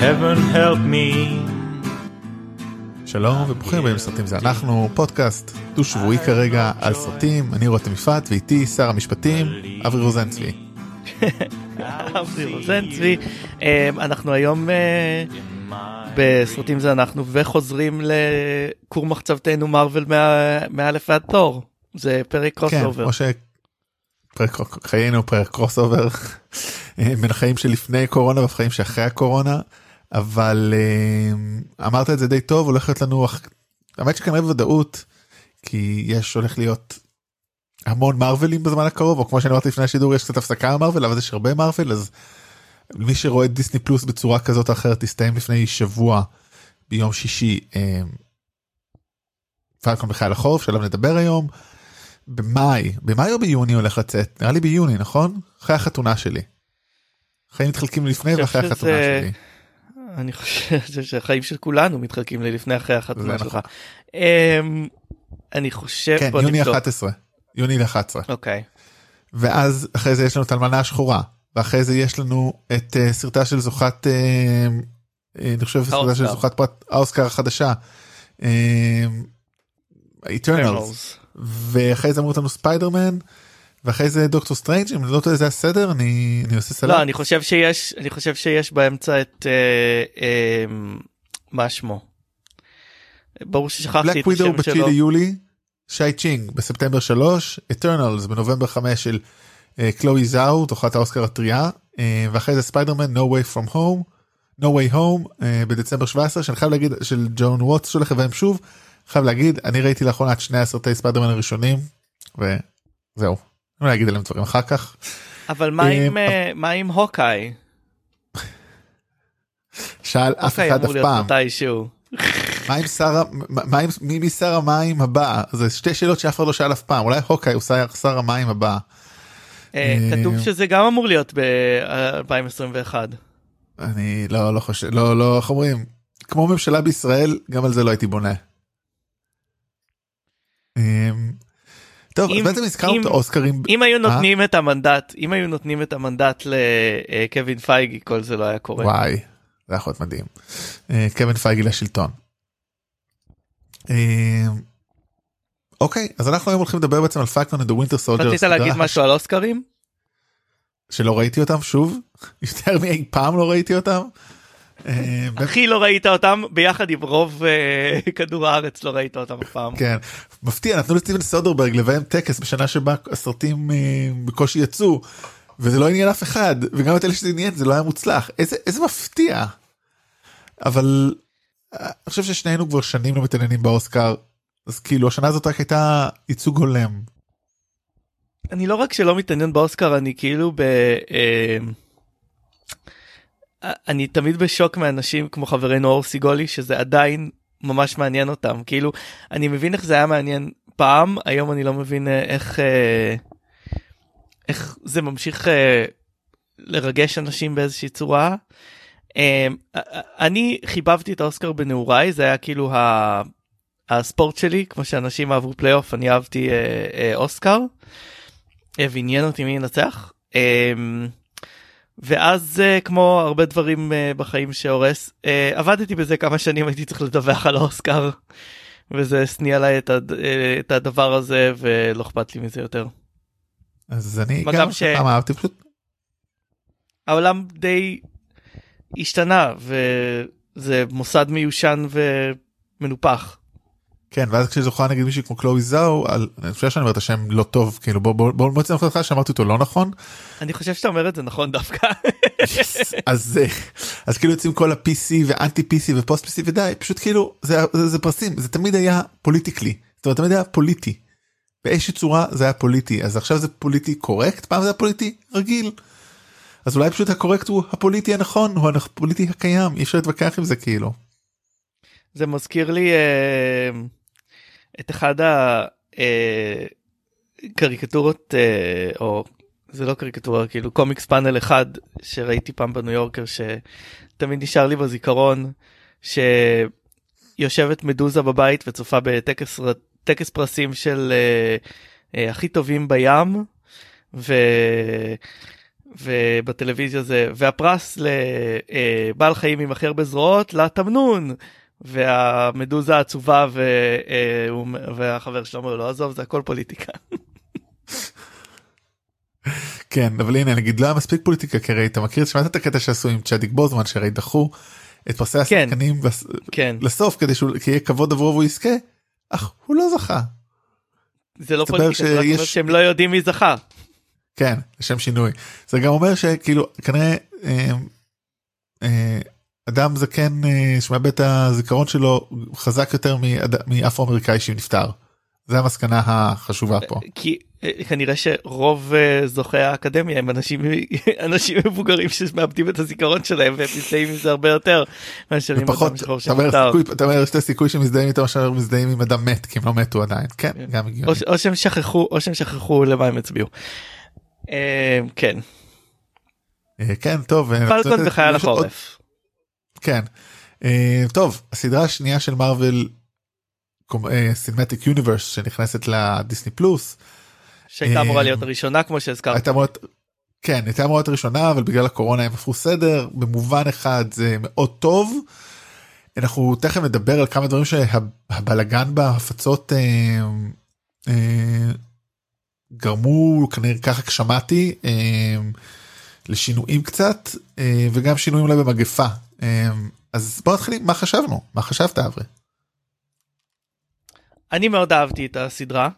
heaven help me. שלום וברוכים הבאים לסרטים זה אנחנו פודקאסט דו שבועי כרגע על סרטים אני רותם יפעת ואיתי שר המשפטים אברי רוזנצבי. אברי רוזנצבי אמ, אנחנו היום אה, בסרטים זה אנחנו וחוזרים לכור מחצבתנו מארוול מאלף ועד תור זה פרק cross כן, over. פרק דהיינו פרק cross over בין החיים שלפני קורונה והחיים שאחרי הקורונה אבל אה, אמרת את זה די טוב הולך להיות לנו האמת שכנראה בוודאות כי יש הולך להיות המון מרווילים בזמן הקרוב או כמו שאני אמרתי לפני השידור יש קצת הפסקה במרוויל אבל יש הרבה מרוויל אז מי שרואה דיסני פלוס בצורה כזאת או אחרת תסתיים לפני שבוע ביום שישי פלקון בחייל החורף שעליו נדבר היום. במאי במאי או ביוני הולך לצאת נראה לי ביוני נכון אחרי החתונה שלי. חיים מתחלקים לפני ואחרי שזה- החתונה שלי. אני חושב שהחיים של כולנו מתחלקים ללפני אחרי החתונה זה שלך. נכון. אמ, אני חושב כן יוני נבדוק. 11 יוני 11 אוקיי ואז אחרי זה יש לנו את האלמנה השחורה ואחרי זה יש לנו את uh, סרטה של זוכת uh, אני חושב סרטה של. זוכת פרט האוסקר החדשה. Eternals. ואחרי זה אמרו אותנו ספיידרמן ואחרי זה דוקטור סטרנג' אם אני לא טועה זה הסדר אני אני עושה סלט. לא אני חושב שיש אני חושב שיש באמצע את אה, אה, מה שמו. ברור ששכחתי בלק את השם ב-9 שלו. ליולי שי צ'ינג בספטמבר 3 Eternals בנובמבר 5 של אה, קלואי זאו כלת האוסקר הטריה אה, ואחרי זה ספיידרמן no way from home no way home אה, בדצמבר 17 שאני חייב להגיד של ג'ון ווטס שהולך לביים שוב חייב להגיד אני ראיתי לאחרונה את שני הסרטי ספיידרמן הראשונים וזהו. לא אגיד עליהם דברים אחר כך. אבל מה אה, עם אה, מה עם הוקאי? שאל אף אחד אף פעם. מה עם שר מה עם מי מי שר המים הבא זה שתי שאלות שאף אחד לא שאל אף פעם אולי הוקאי הוא שר המים הבא. אה, אה, כתוב שזה גם אמור להיות ב-2021. אני לא לא חושב לא לא איך אומרים כמו ממשלה בישראל גם על זה לא הייתי בונה. טוב אם- בעצם הזכרנו את האוסקרים אם היו אה? נותנים את המנדט אם היו נותנים את המנדט לקווין פייגי כל זה לא היה קורה. וואי זה יכול להיות מדהים. אה, קווין פייגי לשלטון. אמ, אוקיי אז אנחנו היום הולכים לדבר בעצם על Falcon ו the Winter Soldier. רצית להגיד משהו על אוסקרים? שלא ראיתי אותם שוב יותר מאי פעם לא ראיתי אותם. אה, הכי לא ראית אותם ביחד עם רוב אה, כדור הארץ לא ראית אותם אף פעם. כן מפתיע נתנו לסטיבן סודרברג לביים טקס בשנה שבה הסרטים אה, בקושי יצאו וזה לא עניין אף אחד וגם את אלה שזה עניין זה לא היה מוצלח איזה איזה מפתיע. אבל אה, אני חושב ששנינו כבר שנים לא מתעניינים באוסקר אז כאילו השנה הזאת רק הייתה ייצוג הולם. אני לא רק שלא מתעניין באוסקר אני כאילו ב... אה, אני תמיד בשוק מאנשים כמו חברנו אור סיגולי שזה עדיין ממש מעניין אותם כאילו אני מבין איך זה היה מעניין פעם היום אני לא מבין אה, איך אה, איך זה ממשיך אה, לרגש אנשים באיזושהי צורה. אני חיבבתי את האוסקר בנעוריי זה היה כאילו ה... הספורט שלי כמו שאנשים אהבו פלייאוף אני אהבתי אה, אה, אוסקר. אה, ועניין אותי מי ינצח. אה, ואז אה, כמו הרבה דברים אה, בחיים שהורס אה, עבדתי בזה כמה שנים הייתי צריך לדווח על האוסקר וזה שניא עליי את, הד... את הדבר הזה ולא אכפת לי מזה יותר. אז אני גם ש- פעם אהבתי פשוט העולם די השתנה וזה מוסד מיושן ומנופח. כן ואז כשזוכה נגיד מישהי כמו קלואי זאו על אני חושב שאני אומר את השם לא טוב כאילו בוא בוא בוא מוצא לך שאמרתי אותו לא נכון אני חושב שאתה אומר את זה נכון דווקא. אז אה, אז כאילו יוצאים כל ה-PC ואנטי PC ופוסט PC ודי פשוט כאילו זה זה, זה פרסים זה תמיד היה politically זאת אומרת תמיד היה פוליטי. באיזושהי צורה זה היה פוליטי אז עכשיו זה פוליטי correct פעם זה היה פוליטי רגיל. אז אולי פשוט ה correct הוא הפוליטי הנכון הוא הפוליטי הקיים אי אפשר להתווכח עם זה כאילו. זה מזכיר לי אה, את אחד הקריקטורות אה, או זה לא קריקטורה כאילו קומיקס פאנל אחד שראיתי פעם בניו יורקר שתמיד נשאר לי בזיכרון שיושבת מדוזה בבית וצופה בטקס טקס פרסים של אה, אה, הכי טובים בים ו... ובטלוויזיה זה והפרס לבעל חיים עם הכי הרבה זרועות לתמנון והמדוזה העצובה והוא- והחבר שלו אומר לו עזוב זה הכל פוליטיקה. כן אבל הנה נגיד לא היה מספיק פוליטיקה כי הרי אתה מכיר שמעת את הקטע שעשו עם צ'אדיק בוזמן שהרי דחו את פרסי כן. השחקנים בס- כן לסוף כדי שהוא כי יהיה כבוד עבורו והוא יזכה. אך הוא לא זכה. זה לא פוליטיקה זה רק אומר שיש- שהם לא יודעים מי זכה. כן לשם שינוי זה גם אומר שכאילו כנראה אה, אה, אדם זקן אה, שמאבד את הזיכרון שלו חזק יותר מאפרו-אמריקאי שנפטר. זה המסקנה החשובה פה. כי אה, כנראה שרוב אה, זוכי האקדמיה הם אנשים אנשים מבוגרים שמאבדים את הזיכרון שלהם והם מזדהים עם זה הרבה יותר מאשר עם אדם שחור שנפטר. סיכוי- אתה אומר יש את הסיכוי שמזדהים איתו מאשר מזדהים עם אדם מת כי הם לא מתו עדיין כן. גם הגיוני. או או שהם שכחו או שהם שכחו למה הם הצביעו. אה, כן אה, כן טוב. אה, פלקון וחייל יש עוד- החורף. כן. אה, טוב הסדרה השנייה של מארוול סינמטיק יוניברס שנכנסת לדיסני פלוס שהייתה אמורה אה, להיות הראשונה כמו שהזכרת. הייתה אמורה כן הייתה אמורה להיות ראשונה אבל בגלל הקורונה הם הפכו סדר במובן אחד זה מאוד טוב. אנחנו תכף נדבר על כמה דברים שהבלגן בהפצות אה, אה, גרמו כנראה ככה שמעתי אה, לשינויים קצת אה, וגם שינויים אולי במגפה אז בוא נתחיל עם מה חשבנו מה חשבת אברי. אני מאוד אהבתי את הסדרה.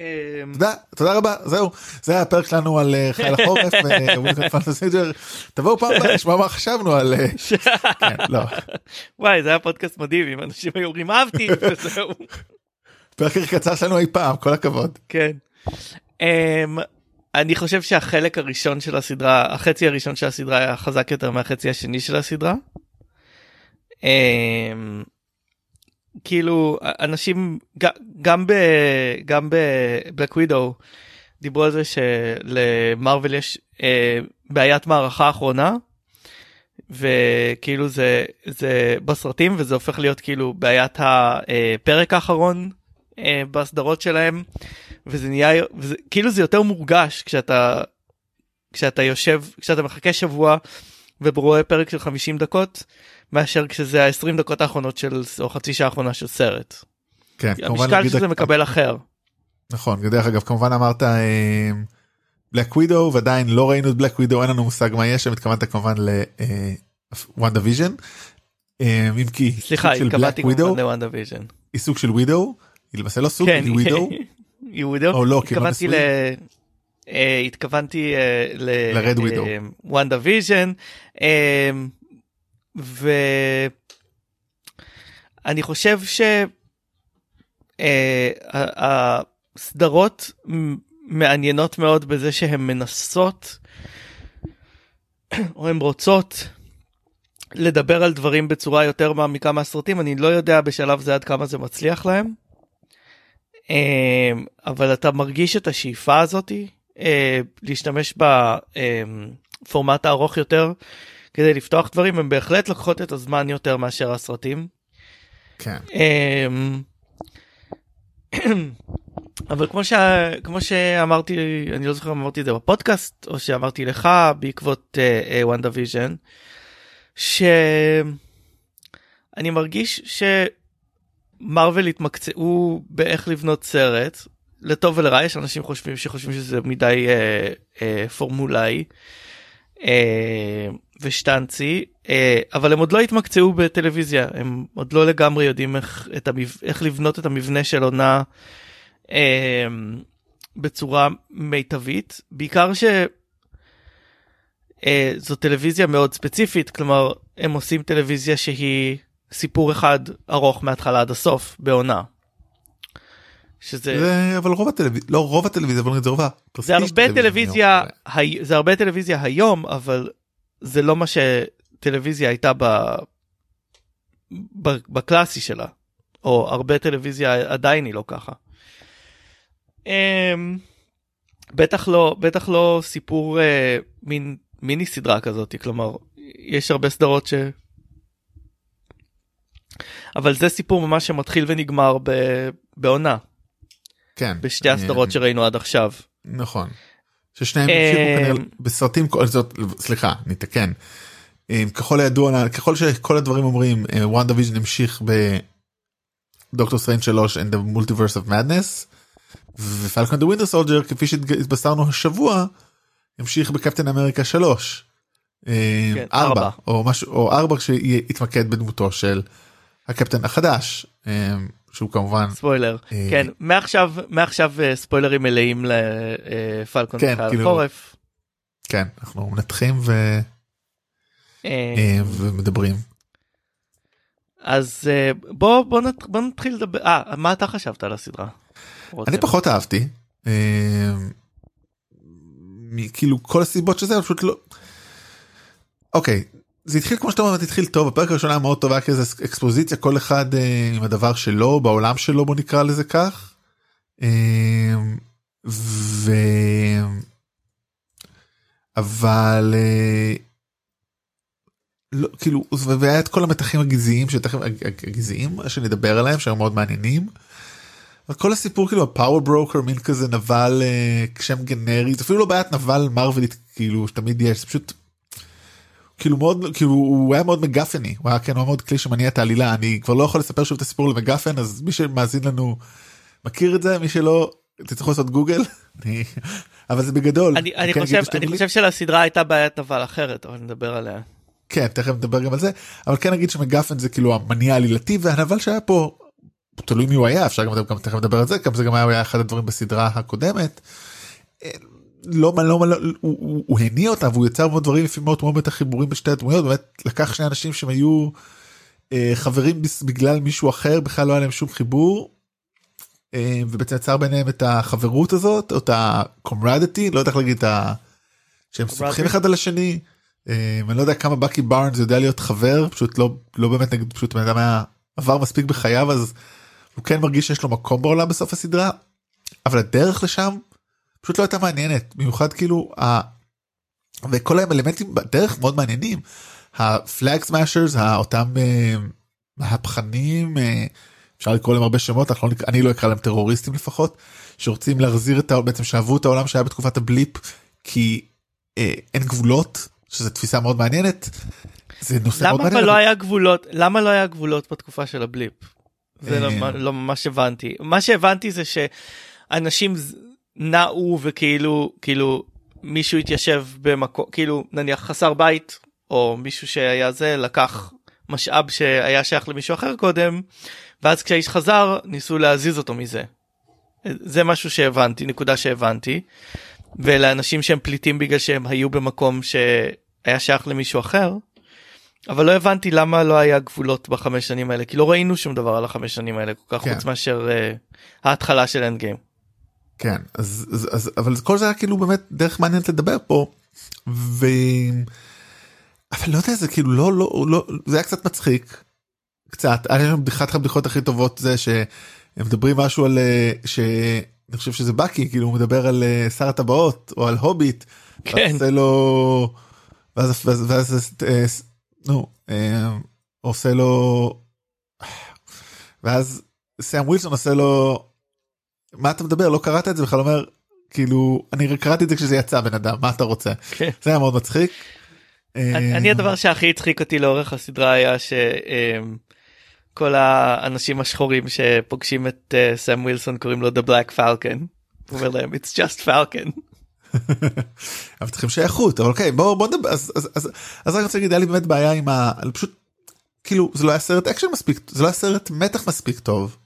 אה, תודה תודה רבה זהו זה היה הפרק שלנו על אה, חייל החורף פנטסייג'ר תבואו פעם הבאה לשמוע מה חשבנו על אה, כן, לא וואי זה היה פודקאסט מדהים אם אנשים היו אומרים אהבתי וזהו. פרק קצר שלנו אי פעם כל הכבוד כן. אני חושב שהחלק הראשון של הסדרה החצי הראשון של הסדרה היה חזק יותר מהחצי השני של הסדרה. Um, כאילו אנשים גם ב... גם בבלק ווידו דיברו על זה שלמרוויל יש uh, בעיית מערכה אחרונה. וכאילו זה זה בסרטים וזה הופך להיות כאילו בעיית הפרק האחרון אה, בסדרות שלהם וזה נהיה וזה, כאילו זה יותר מורגש כשאתה כשאתה יושב כשאתה מחכה שבוע ורואה פרק של 50 דקות מאשר כשזה ה-20 דקות האחרונות של או חצי שעה האחרונה של סרט. כן כמובן המשקל להגיד- של זה מקבל אחר. נכון דרך אגב כמובן אמרת Black Widow ועדיין לא ראינו את Black Widow אין לנו מושג מה יש שם התכוונת כמובן ל WandaVision. אם כי סליחה התכוונתי כמובן ל WandaVision. היא סוג של ווידו היא למעשה לא סוג כן, היא ווידו ווידו. או לא, הם לא התכוונתי ל... אה, התכוונתי אה, ל... ל-Red Widow. WandaVision. ואני חושב ש... אה, ה- הסדרות מ- מעניינות מאוד בזה שהן מנסות או הן רוצות לדבר על דברים בצורה יותר מעמיקה מהסרטים אני לא יודע בשלב זה עד כמה זה מצליח להם. אמ, אבל אתה מרגיש את השאיפה הזאתי אה, להשתמש בפורמט הארוך יותר כדי לפתוח דברים הם בהחלט לוקחות את הזמן יותר מאשר הסרטים. כן אמ, אבל כמו, ש... כמו שאמרתי אני לא זוכר אם אמרתי את זה בפודקאסט או שאמרתי לך בעקבות WandaVision שאני מרגיש שמרוויל התמקצעו באיך לבנות סרט. לטוב ולרע יש אנשים חושבים שחושבים שזה מדי אה, אה, פורמולאי. אה, ושטנצי. אה, אבל הם עוד לא התמקצעו בטלוויזיה. הם עוד לא לגמרי יודעים איך, את המב... איך לבנות את המבנה של עונה אה, בצורה מיטבית. בעיקר ש... אה, זו טלוויזיה מאוד ספציפית. כלומר הם עושים טלוויזיה שהיא סיפור אחד ארוך מההתחלה עד הסוף בעונה. שזה זה אבל רוב הטלוויזיה לא רוב הטלוויזיה אבל זה רוב זה הרבה טלוויזיה. הי- זה הרבה טלוויזיה היום אבל זה לא מה שטלוויזיה הייתה ב... ב... בקלאסי שלה או הרבה טלוויזיה עדיין היא לא ככה. אמ, בטח לא בטח לא סיפור אה, מין מיני סדרה כזאת כלומר יש הרבה סדרות ש... אבל זה סיפור ממש שמתחיל ונגמר ב... בעונה כן בשתי אה, הסדרות שראינו עד עכשיו. נכון. ששניהם אה, המשיכו כנראה בסרטים כל זאת סליחה נתקן. אה, ככל הידוע ככל שכל הדברים אומרים WandaVision המשיך בדוקטור סטרנג' 3 in the multiverse of madness ו Falcon the Winter Soldier כפי שהתבשרנו השבוע המשיך בקפטן אמריקה 3. אה, כן, ארבע ארבע. או משהו או ארבע שיתמקד בדמותו של הקפטן החדש אה, שהוא כמובן ספוילר אה, כן מעכשיו מעכשיו אה, ספוילרים מלאים לפלקון כן, וחייל כאילו- החורף. כן אנחנו מנתחים ו, אה, אה, ומדברים. אז אה, בוא בוא נת- בוא נתחיל לדבר אה מה אתה חשבת על הסדרה? אני פחות אהבתי. אה, מ- כאילו כל הסיבות שזה פשוט לא. אוקיי זה התחיל כמו שאתה אומר התחיל טוב הפרק הראשון היה מאוד טוב היה כזה אקספוזיציה כל אחד אה, עם הדבר שלו בעולם שלו בוא נקרא לזה כך. אה, ו... אבל אה, לא כאילו והיה את כל המתחים הגזעיים שתכף הגזעיים שנדבר עליהם שהם מאוד מעניינים. כל הסיפור כאילו הפאוור ברוקר מין כזה נבל אה, שם גנרי זה אפילו לא בעיית נבל מרווילית כאילו שתמיד יש זה פשוט. כאילו מאוד כאילו הוא היה מאוד מגפני הוא היה כן הוא היה מאוד כלי שמניע את העלילה אני כבר לא יכול לספר שוב את הסיפור למגפן אז מי שמאזין לנו מכיר את זה מי שלא תצטרכו לעשות גוגל אבל זה בגדול אני אני כן חושב אני. חושב שלסדרה הייתה בעיית אבל אחרת אבל נדבר עליה. כן תכף נדבר גם על זה אבל כן נגיד שמגפן זה כאילו המניע העלילתי והנבל שהיה פה תלוי מי הוא היה אפשר גם, גם תכף נדבר על זה גם זה גם היה אחד הדברים בסדרה הקודמת. לא לא מה לא הוא, הוא, הוא הניע אותה והוא יצר מאוד דברים לפעמים מאוד מאוד את החיבורים בשתי הדמויות באמת לקח שני אנשים שהם היו אה, חברים בגלל מישהו אחר בכלל לא היה להם שום חיבור. אה, ובעצם יצר ביניהם את החברות הזאת או את ה-comradity לא יודע איך להגיד את ה... שהם סומכים. אחד על השני. אה, אני לא יודע כמה בקי בארנס יודע להיות חבר פשוט לא לא באמת נגיד פשוט בן אדם היה עבר מספיק בחייו אז הוא כן מרגיש שיש לו מקום בעולם בסוף הסדרה אבל הדרך לשם פשוט לא הייתה מעניינת במיוחד כאילו ה... וכל האלמנטים בדרך מאוד מעניינים הפלאג סמאשרס אותם אה, מהפכנים אה, אפשר לקרוא להם הרבה שמות אנחנו לא, אני לא אקרא להם טרוריסטים לפחות שרוצים להחזיר את העולם בעצם שאהבו את העולם שהיה בתקופת הבליפ כי אה, אין גבולות שזה תפיסה מאוד מעניינת. זה נושא מאוד למה מעניין. אבל לא היה גבולות למה לא היה גבולות בתקופה של הבליפ. זה לא, אה. לא ממש הבנתי מה שהבנתי זה שאנשים נעו וכאילו כאילו מישהו התיישב במקום כאילו נניח חסר בית או מישהו שהיה זה לקח משאב שהיה שייך למישהו אחר קודם ואז כשהאיש חזר ניסו להזיז אותו מזה. זה משהו שהבנתי נקודה שהבנתי ולאנשים שהם פליטים בגלל שהם היו במקום שהיה שייך למישהו אחר. אבל לא הבנתי למה לא היה גבולות בחמש שנים האלה כי לא ראינו שום דבר על החמש שנים האלה כל כך כן. חוץ מאשר uh, ההתחלה של אנד גיים. כן אז, אז, אז אבל כל זה היה כאילו באמת דרך מעניינת לדבר פה. ו... אבל לא יודע זה כאילו לא לא לא זה היה קצת מצחיק. קצת בדיחת הבדיחות הכי טובות זה שהם מדברים משהו על אה, שאני חושב שזה בקי כאילו הוא מדבר על אה, שר הטבעות או על הוביט. כן. עושה לו ואז ואז ואז אה, נו אה, עושה לו ואז סאם ווילסון עושה לו מה אתה מדבר לא קראת את זה בכלל אומר כאילו אני קראתי את זה כשזה יצא בן אדם מה אתה רוצה כן. זה היה מאוד מצחיק. אני אה, הדבר שהכי הצחיק אותי לאורך הסדרה היה שכל האנשים השחורים שפוגשים את אה, סם ווילסון קוראים לו The Black Falcon. הוא אומר להם it's just falcon. אבל צריכים שייכות אבל אוקיי בוא בוא נדבר אז אז אז אז רק רוצה להגיד היה לי באמת בעיה עם ה... פשוט כאילו זה לא היה סרט אקשן מספיק זה לא היה סרט מתח מספיק טוב.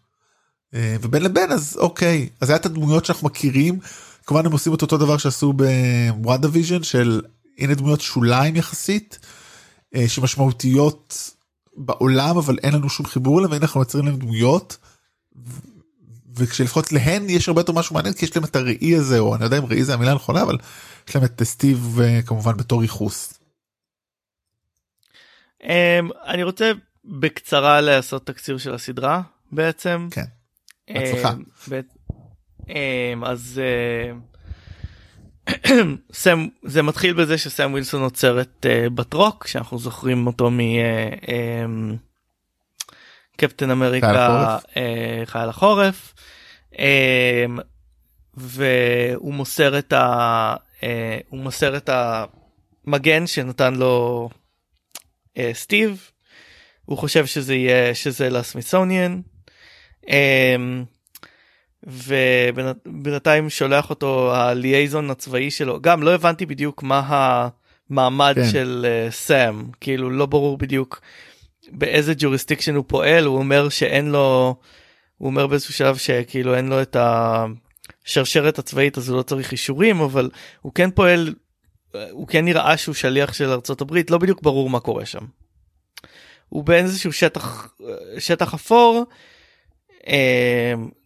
אה, ובין לבין אז אוקיי אז היה את הדמויות שאנחנו מכירים כמובן הם עושים את אותו דבר שעשו ב WandaVision של הנה דמויות שוליים יחסית אה, שמשמעותיות בעולם אבל אין לנו שום חיבור אליהם והנה אנחנו מייצרים להם דמויות. וכשלפחות להן יש הרבה יותר משהו מעניין כי יש להם את הראי הזה או אני לא יודע אם ראי זה המילה הנכונה אבל יש להם את סטיב אה, כמובן בתור ייחוס. אמ, אני רוצה בקצרה לעשות תקציר של הסדרה בעצם. כן. בהצלחה. אמ, אמ, אז אה, סם זה מתחיל בזה שסם ווילסון עוצר את אה, בטרוק שאנחנו זוכרים אותו מקפטן אמריקה חייל החורף. אה, חייל החורף אמ, והוא מוסר את אה, הוא מוסר את המגן שנתן לו אה, סטיב. הוא חושב שזה יהיה שזה לסמיסוניאן. אה, ובינתיים שולח אותו הליאזון הצבאי שלו גם לא הבנתי בדיוק מה המעמד כן. של uh, סאם כאילו לא ברור בדיוק באיזה jurisdiction הוא פועל הוא אומר שאין לו הוא אומר באיזשהו שלב שכאילו אין לו את השרשרת הצבאית אז הוא לא צריך אישורים אבל הוא כן פועל הוא כן נראה שהוא שליח של ארצות הברית לא בדיוק ברור מה קורה שם. הוא באיזשהו שטח שטח אפור אמ,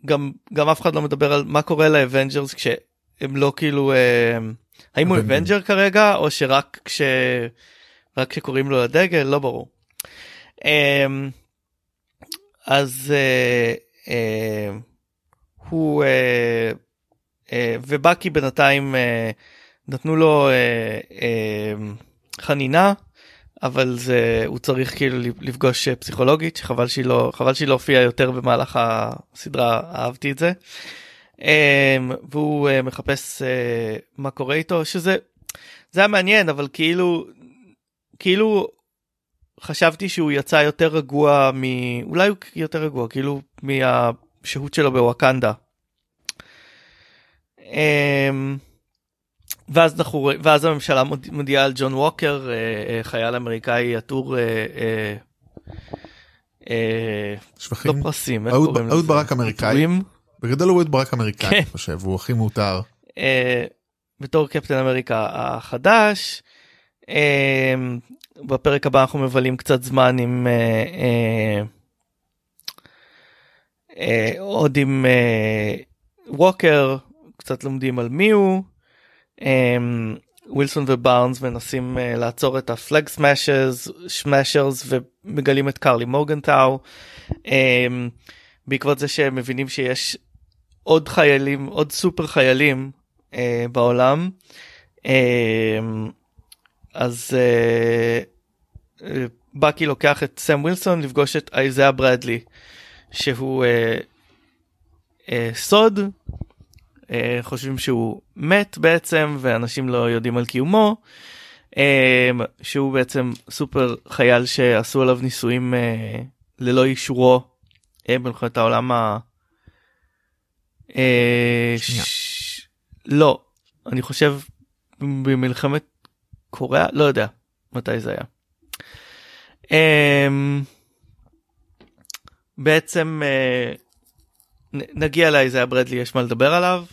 גם גם אף אחד לא מדבר על מה קורה ל Avengers כשהם לא כאילו אמ, האם הוא Avenger כרגע או שרק כש... רק כשקוראים לו לדגל? לא ברור. אמ, אז אה, אה, הוא אה, ובאקי בינתיים נתנו לו חנינה אבל זה הוא צריך כאילו לפגוש פסיכולוגית שחבל שהיא לא חבל שהיא לא הופיעה יותר במהלך הסדרה אהבתי את זה. אמ, והוא אה, מחפש אה, מה קורה איתו שזה זה היה מעניין אבל כאילו כאילו חשבתי שהוא יצא יותר רגוע מ... אולי הוא יותר רגוע כאילו מהשהות שלו בוואקנדה. Um, ואז אנחנו ואז הממשלה מודיעה על ג'ון ווקר אה, אה, חייל אמריקאי עטור אה, שבחים. לא פרסים, אהוד ברק אמריקאי. בגדול הוא אהוד ברק אמריקאי, אני חושב, הוא הכי מותר. בתור קפטן אמריקה החדש. בפרק הבא אנחנו מבלים קצת זמן עם עוד עם ווקר, קצת לומדים על מי הוא. אמ, ווילסון ובארנס מנסים uh, לעצור את הפלאג סמאשרס שמאשרס ומגלים את קרלי מורגנטאו. um, בעקבות זה שהם מבינים שיש עוד חיילים עוד סופר חיילים uh, בעולם. um, אז uh, בקי לוקח את סם ווילסון לפגוש את אייזאה ברדלי שהוא uh, uh, סוד חושבים שהוא מת בעצם ואנשים לא יודעים על קיומו. אה, שהוא בעצם סופר חייל שעשו עליו ניסויים אה, ללא אישורו במלחמת העולם ה... ש... לא אני חושב במלחמת קוריאה לא יודע מתי זה היה. בעצם נגיע לאיזיה ברדלי יש מה לדבר עליו.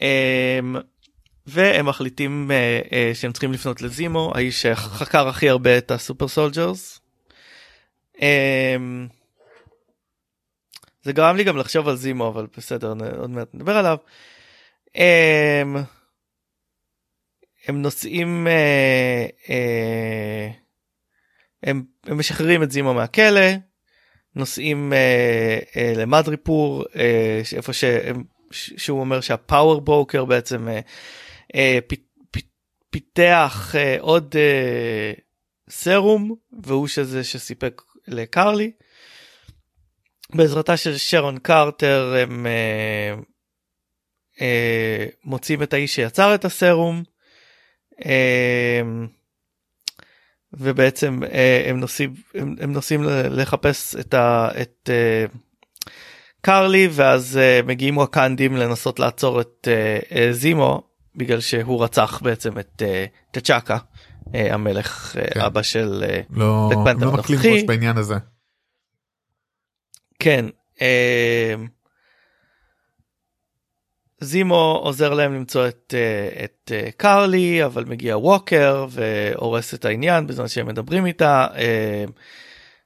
אמ, והם מחליטים אה, אה, שהם צריכים לפנות לזימו האיש שחקר הכי הרבה את ה super soldiers. אמ, זה גרם לי גם לחשוב על זימו אבל בסדר עוד מעט נדבר עליו. אמ, הם נוסעים אה, הם, הם משחררים את זימו מהכלא נוסעים אה, אה, למדריפור אה, איפה שהם שהוא אומר שהפאוור ברוקר בעצם אה, אה, פ, פ, פיתח אה, עוד אה, סרום והוא שזה שסיפק לקרלי. בעזרתה של שרון קרטר הם אה, אה, מוצאים את האיש שיצר את הסרום. אה, ובעצם אה, הם נוסעים הם, הם נוסעים לחפש את ה... את, אה, קרלי ואז uh, מגיעים וואקנדים לנסות לעצור את uh, uh, זימו בגלל שהוא רצח בעצם את uh, תצ'קה uh, המלך uh, כן. אבא של uh, לא, לא מקלים ראש בעניין הזה. כן. Uh, זימו עוזר להם למצוא את, uh, את uh, קרלי אבל מגיע ווקר והורס את העניין בזמן שהם מדברים איתה. Uh,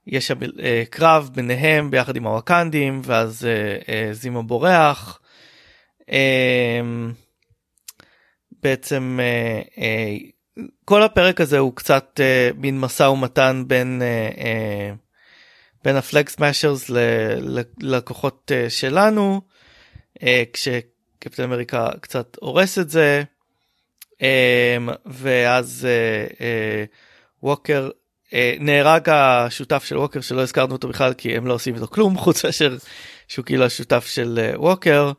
יש שם אה, קרב ביניהם ביחד עם הוואקנדים ואז אה, אה, זימו בורח. אה, בעצם אה, אה, כל הפרק הזה הוא קצת אה, מין משא ומתן בין אה, אה, בין הפלקס מאשרס ללקוחות אה, שלנו אה, כשקפטן אמריקה קצת הורס את זה אה, ואז אה, אה, ווקר אה, נהרג השותף של ווקר שלא הזכרנו אותו בכלל כי הם לא עושים איתו כלום חוץ מאשר שהוא כאילו השותף של ווקר.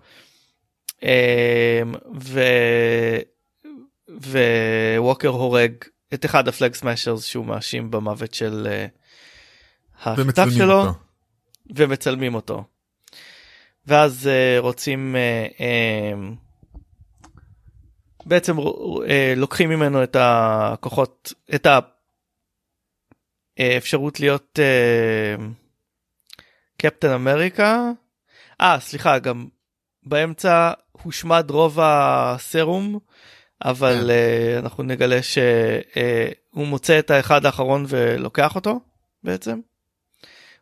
אה, ו... וווקר הורג את אחד הפלג סמאשרס שהוא מאשים במוות של השותף שלו אותו. ומצלמים אותו. ואז uh, רוצים uh, um, בעצם uh, לוקחים ממנו את הכוחות את האפשרות להיות uh, קפטן אמריקה. אה סליחה גם באמצע הושמד רוב הסרום אבל uh, אנחנו נגלה שהוא מוצא את האחד האחרון ולוקח אותו בעצם.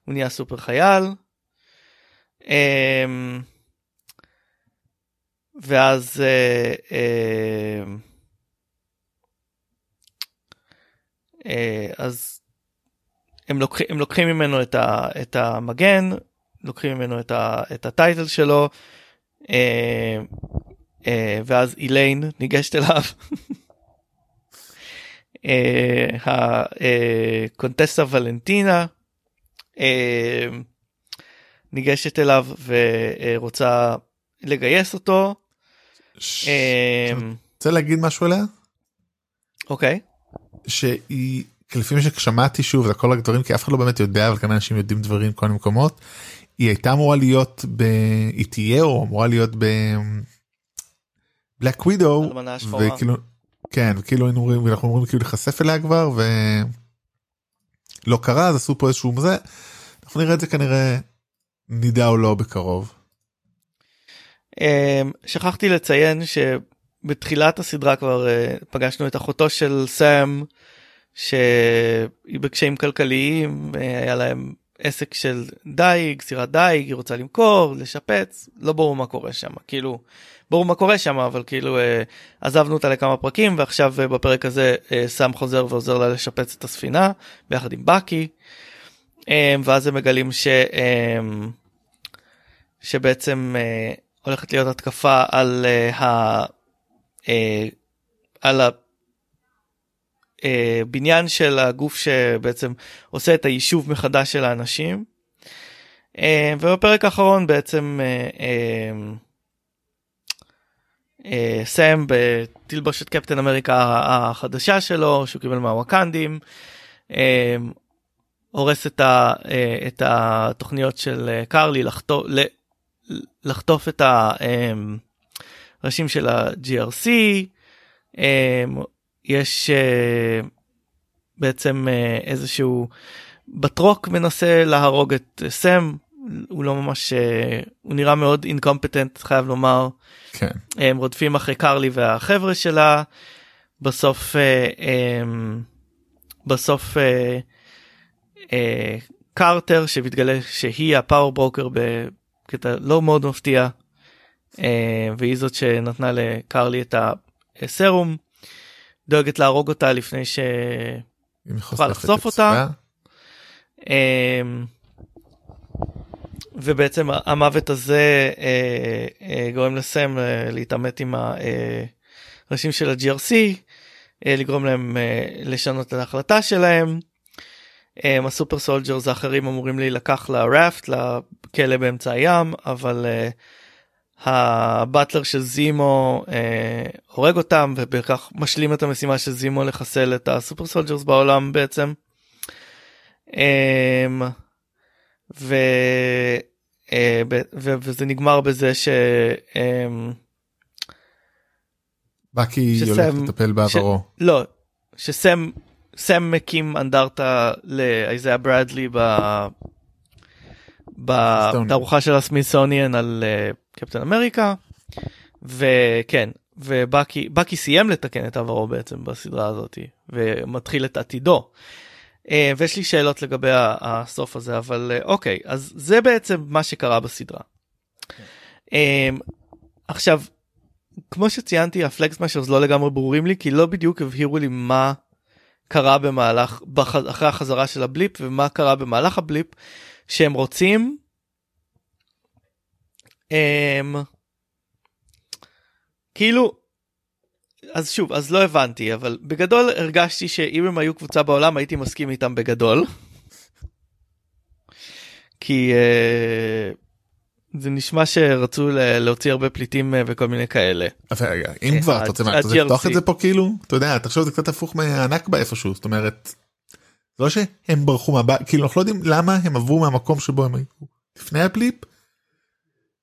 הוא נהיה סופר חייל. Um, ואז uh, uh, uh, אז הם לוקחים, הם לוקחים ממנו את, ה, את המגן, לוקחים ממנו את, ה, את הטייטל שלו, אה, אה, ואז איליין ניגשת אליו. אה, הקונטסה ולנטינה אה, ניגשת אליו ורוצה לגייס אותו. אה, רוצה להגיד משהו עליה? אוקיי. שהיא לפי מה ששמעתי שוב זה כל הדברים כי אף אחד לא באמת יודע אבל כמה אנשים יודעים דברים כל מיני מקומות. היא הייתה אמורה להיות ב... היא תהיה או אמורה להיות ב... בלק ווידו. וכאילו כן וכאילו היינו אומרים אנחנו אומרים כאילו להיחשף אליה כבר ולא קרה אז עשו פה איזשהו זה אנחנו נראה את זה כנראה נדע או לא בקרוב. אמ, שכחתי לציין שבתחילת הסדרה כבר אה, פגשנו את אחותו של סאם שהיא בקשיים כלכליים אה, היה להם עסק של דייג סירת דייג היא רוצה למכור לשפץ לא ברור מה קורה שם כאילו ברור מה קורה שם אבל כאילו אה, עזבנו אותה לכמה פרקים ועכשיו בפרק הזה סאם חוזר ועוזר לה לשפץ את הספינה ביחד עם בקי ואז הם מגלים ש... אה, שבעצם אה, הולכת להיות התקפה על אה, ה... אה, על הבניין של הגוף שבעצם עושה את היישוב מחדש של האנשים. ובפרק האחרון בעצם אה, סם בתלבושת קפטן אמריקה החדשה שלו שהוא קיבל מהווקנדים. הורס את, ה, אה, את התוכניות של אה, קרלי לחטוף, לחטוף את הראשים של ה-GRC, יש אה, בעצם איזשהו בטרוק מנסה להרוג את סם, הוא לא ממש, הוא נראה מאוד אינקומפטנט חייב לומר, כן. הם רודפים אחרי קרלי והחבר'ה שלה, בסוף, אה, בסוף אה, קרטר שמתגלה שהיא הפאור ברוקר בקטע לא מאוד מפתיע אה, והיא זאת שנתנה לקרלי את הסרום דואגת להרוג אותה לפני ש... אם היא תוכל חושפת לחשוף אותה. אה, ובעצם המוות הזה אה, אה, גורם לסם אה, להתעמת עם הראשים של ה-GRC, אה, לגרום להם אה, לשנות את ההחלטה שלהם. אה, ה super soldiers האחרים אמורים להילקח ל Raft, לכלא באמצע הים, אבל אה, ה butler של זימו אה, הורג אותם ובכך משלים את המשימה של זימו לחסל את ה super soldiers בעולם בעצם. אה, ו... אה, ב- ו- וזה נגמר בזה ש... אה, בקי שסם- הולך לטפל בעברו. לא, שסם סם מקים אנדרטה לאיזיה ברדלי. בתערוכה של הסמיתסוניאן על אה, קפטן אמריקה וכן ובקי בקי סיים לתקן את עברו בעצם בסדרה הזאת ומתחיל את עתידו. אה, ויש לי שאלות לגבי הסוף הזה אבל אה, אוקיי אז זה בעצם מה שקרה בסדרה. אה, עכשיו כמו שציינתי הפלקס מאשרס לא לגמרי ברורים לי כי לא בדיוק הבהירו לי מה קרה במהלך בח- אחרי החזרה של הבליפ ומה קרה במהלך הבליפ שהם רוצים. הם... כאילו אז שוב אז לא הבנתי אבל בגדול הרגשתי שאם הם היו קבוצה בעולם הייתי מסכים איתם בגדול. כי אה, זה נשמע שרצו להוציא הרבה פליטים אה, וכל מיני כאלה. אבל רגע, אם אה, כבר ה- אתה רוצה לפתוח. את זה פה כאילו אתה יודע תחשוב זה קצת הפוך מהנכבה איפשהו זאת אומרת. זה לא שהם ברחו מהבית כאילו אנחנו לא יודעים למה הם עברו מהמקום שבו הם היו לפני הפליפ.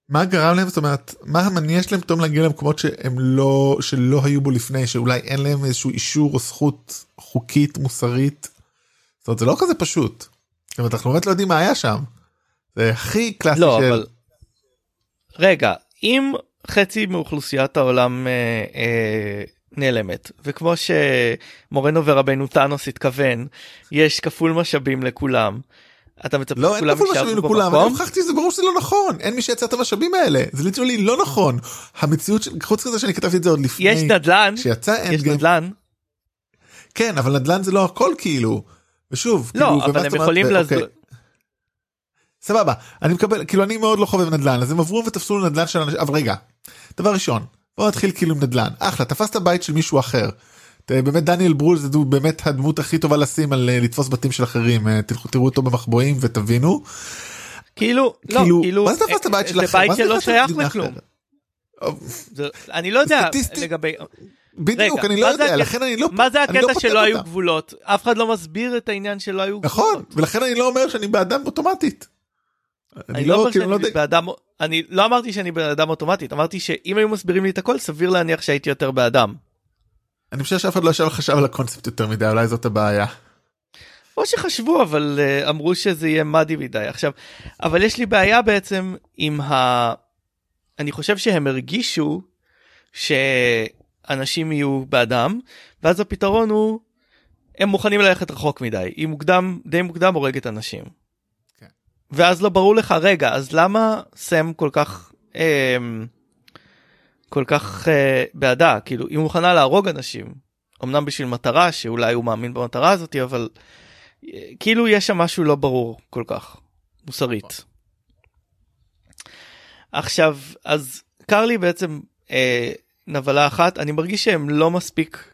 מה גרם להם זאת אומרת מה מניע שלהם פתאום להגיע למקומות שהם לא שלא היו בו לפני שאולי אין להם איזשהו אישור או זכות חוקית מוסרית. זאת אומרת זה לא כזה פשוט. זאת אומרת, אנחנו באמת לא יודעים מה היה שם. זה הכי קלאסי לא, של אבל... רגע, אם חצי מאוכלוסיית העולם אה, אה, נעלמת, וכמו שמורנו ורבנו טאנוס התכוון, יש כפול משאבים לכולם. אתה מצפה לא אין כפול משאבים לכולם, אני? הוכחתי שזה ברור שזה לא נכון, אין מי שייצר את המשאבים האלה, זה ליטרלי לא נכון. המציאות, של- חוץ מזה שאני כתבתי את זה עוד לפני, יש נדל"ן, שיצא יש גיים, נדל"ן, כן אבל נדל"ן זה לא הכל כאילו, ושוב, לא, כאילו, אבל הם יכולים ו- לעזור. אוקיי, סבבה, אני מקבל, כאילו אני מאוד לא חובב נדל"ן, אז הם עברו ותפסו נדל"ן של אנשים, אבל רגע, דבר ראשון, בוא נתחיל כאילו עם נדל"ן, אחלה, תפסת בית של מישהו אחר. באמת דניאל ברול זה באמת הדמות הכי טובה לשים על אה, לתפוס בתים של אחרים, אה, תלכו תראו אותו במחבואים ותבינו. כאילו, לא, כאילו, כאילו, מה זה תפסת אה, בית של זה אחר? בית זה שלא תפסת שייך לכלום. אני לא יודע לגבי, בדיוק, אני לא יודע, לכן אני לא... מה זה לא הקטע שלא היו. גבולות? אף אחד לא מסביר את העניין שלא היו גבולות. נכון, ולכן אני לא אומר שאני באדם אוטומטית. אני לא כאילו, שאני לא יודע- באדם, אני לא אמרתי שאני בן אדם אוטומטית, אמרתי שאם היו מסבירים לי את הכל, סביר להניח שהייתי יותר באדם. אני חושב שאף אחד לא ישב וחשב על הקונספט יותר מדי, אולי זאת הבעיה. או שחשבו אבל uh, אמרו שזה יהיה מאדי מדי עכשיו אבל יש לי בעיה בעצם עם ה... אני חושב שהם הרגישו שאנשים יהיו באדם ואז הפתרון הוא הם מוכנים ללכת רחוק מדי היא מוקדם די מוקדם הורגת אנשים. ואז לא ברור לך רגע אז למה סם כל כך אה, כל כך אה, בעדה כאילו היא מוכנה להרוג אנשים אמנם בשביל מטרה שאולי הוא מאמין במטרה הזאת אבל אה, כאילו יש שם משהו לא ברור כל כך מוסרית. עכשיו אז קרלי בעצם אה, נבלה אחת אני מרגיש שהם לא מספיק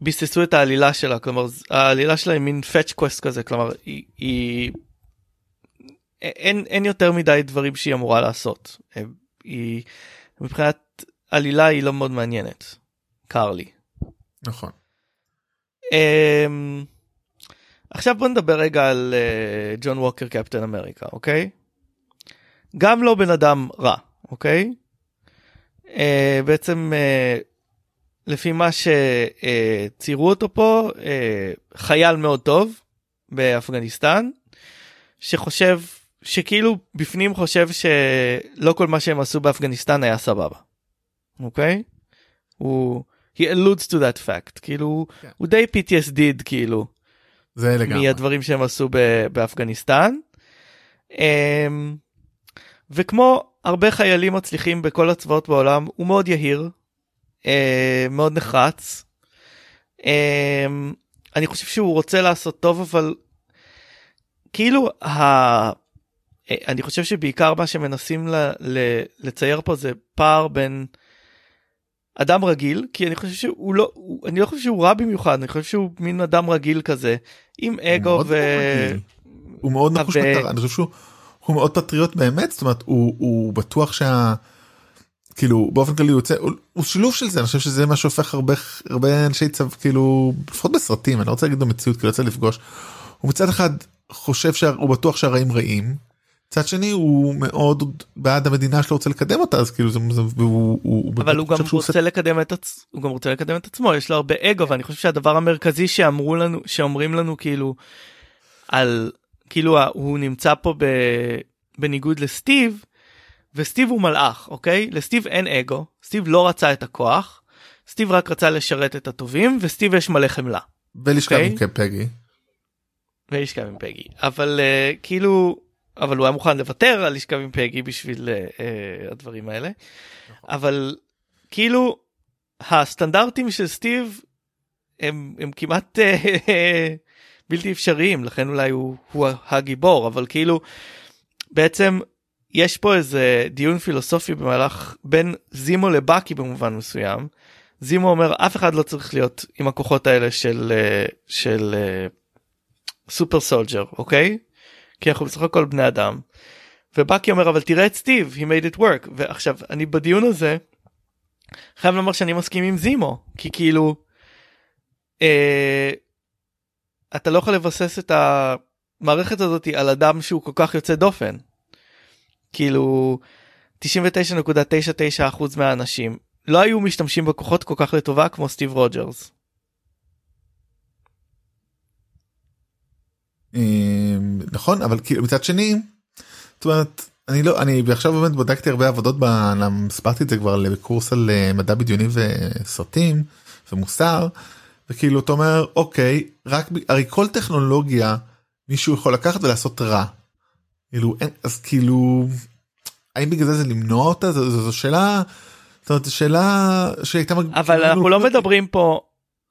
ביססו את העלילה שלה כלומר העלילה שלה היא מין fetch quest כזה כלומר היא, היא אין אין יותר מדי דברים שהיא אמורה לעשות אה, היא מבחינת עלילה היא לא מאוד מעניינת קרלי. נכון. Um, עכשיו בוא נדבר רגע על אה, ג'ון ווקר קפטן אמריקה אוקיי? גם לא בן אדם רע אוקיי? Uh, בעצם uh, לפי מה שציירו אותו פה uh, חייל מאוד טוב באפגניסטן שחושב שכאילו בפנים חושב שלא כל מה שהם עשו באפגניסטן היה סבבה. אוקיי? הוא he alludes to that fact כאילו כן. הוא די PTSD כאילו זה לגמרי. מהדברים שהם עשו ב- באפגניסטן. אמ, וכמו הרבה חיילים מצליחים בכל הצבאות בעולם הוא מאוד יהיר אה, מאוד נחרץ. אמ, אני חושב שהוא רוצה לעשות טוב אבל כאילו ה... אה, אני חושב שבעיקר מה שמנסים ל... ל... לצייר פה זה פער בין אדם רגיל כי אני חושב שהוא לא הוא, אני לא חושב שהוא רע במיוחד אני חושב שהוא מין אדם רגיל כזה עם אגו ו... מגעיל. הוא מאוד נחוש מטרה, אני חושב שהוא הוא מאוד פטריוט באמת, זאת אומרת הוא הוא בטוח שה... כאילו באופן כללי הוא יוצא הוא, הוא שילוב של זה אני חושב שזה מה שהופך הרבה הרבה אנשי צו כאילו לפחות בסרטים אני לא רוצה להגיד במציאות כי לא יוצא לפגוש. הוא מצד אחד חושב שהוא בטוח שהרעים רעים. מצד שני הוא מאוד בעד המדינה שלו רוצה לקדם אותה אז כאילו זה, זה והוא, הוא, אבל הוא גם רוצה לקדם את עצ... הוא גם רוצה לקדם את עצמו יש לו הרבה אגו ואני חושב שהדבר המרכזי שאמרו לנו שאומרים לנו כאילו על כאילו הוא נמצא פה ב... בניגוד לסטיב וסטיב הוא מלאך אוקיי לסטיב אין אגו סטיב לא רצה את הכוח סטיב רק רצה לשרת את הטובים וסטיב יש מלא חמלה ולשכב אוקיי. עם פגי. גם עם פגי אבל uh, כאילו אבל הוא היה מוכן לוותר על לשכב עם פגי בשביל uh, uh, הדברים האלה אבל כאילו הסטנדרטים של סטיב הם, הם כמעט uh, בלתי אפשריים לכן אולי הוא, הוא הגיבור אבל כאילו בעצם יש פה איזה דיון פילוסופי במהלך בין זימו לבאקי במובן מסוים. זימו אומר אף אחד לא צריך להיות עם הכוחות האלה של של אה, סופר סולג'ר אוקיי? כי אנחנו בסך הכל בני אדם. ובאקי אומר אבל תראה את סטיב he made it work ועכשיו אני בדיון הזה חייב לומר שאני מסכים עם זימו כי כאילו אה, אתה לא יכול לבסס את המערכת הזאת על אדם שהוא כל כך יוצא דופן. כאילו 99.99% מהאנשים לא היו משתמשים בכוחות כל כך לטובה כמו סטיב רוג'רס. נכון אבל כאילו מצד שני. זאת אומרת אני לא אני עכשיו באמת בדקתי הרבה עבודות סיפרתי את זה כבר לקורס על אה, מדע בדיוני וסרטים ומוסר וכאילו אתה אומר אוקיי רק הרי כל טכנולוגיה מישהו יכול לקחת ולעשות רע. כאילו אין אז כאילו האם בגלל זה זה למנוע אותה זו, זו, זו שאלה. זאת אומרת שאלה שהייתה אבל כאילו, אנחנו לא מדברים פה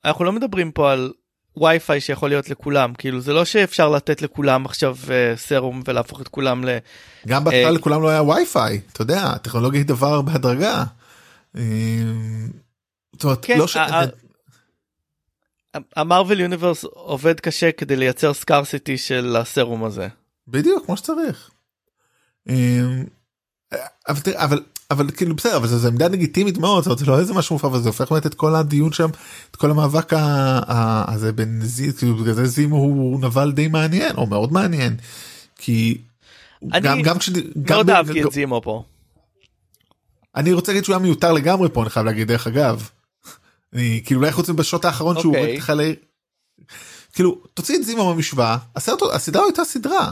אנחנו לא מדברים פה על וי-פיי שיכול להיות לכולם כאילו זה לא שאפשר לתת לכולם עכשיו uh, סרום ולהפוך את כולם ל... גם בהתחלה uh, לכולם לא היה וי-פיי אתה יודע הטכנולוגיה היא דבר בהדרגה. אה, זאת אומרת, כן, לא ש... המרוויל יוניברס עובד קשה כדי לייצר סקרסיטי של הסרום הזה. בדיוק כמו שצריך. אבל, אבל אבל כאילו בסדר אבל זה עמדה לגיטימית מאוד זה לא איזה משהו מופע וזה הופך באמת את כל הדיון שם את כל המאבק הזה בין זי כאילו בגלל זה זימו הוא נבל די מעניין או מאוד מעניין כי אני גם גם מאוד אהבתי את זימו פה. אני רוצה להגיד שהוא היה מיותר לגמרי פה אני חייב להגיד דרך אגב. אני כאילו אולי חוץ מבשעות האחרון שהוא רואה את חלי כאילו תוציא את זימו במשוואה הסדרה הייתה סדרה.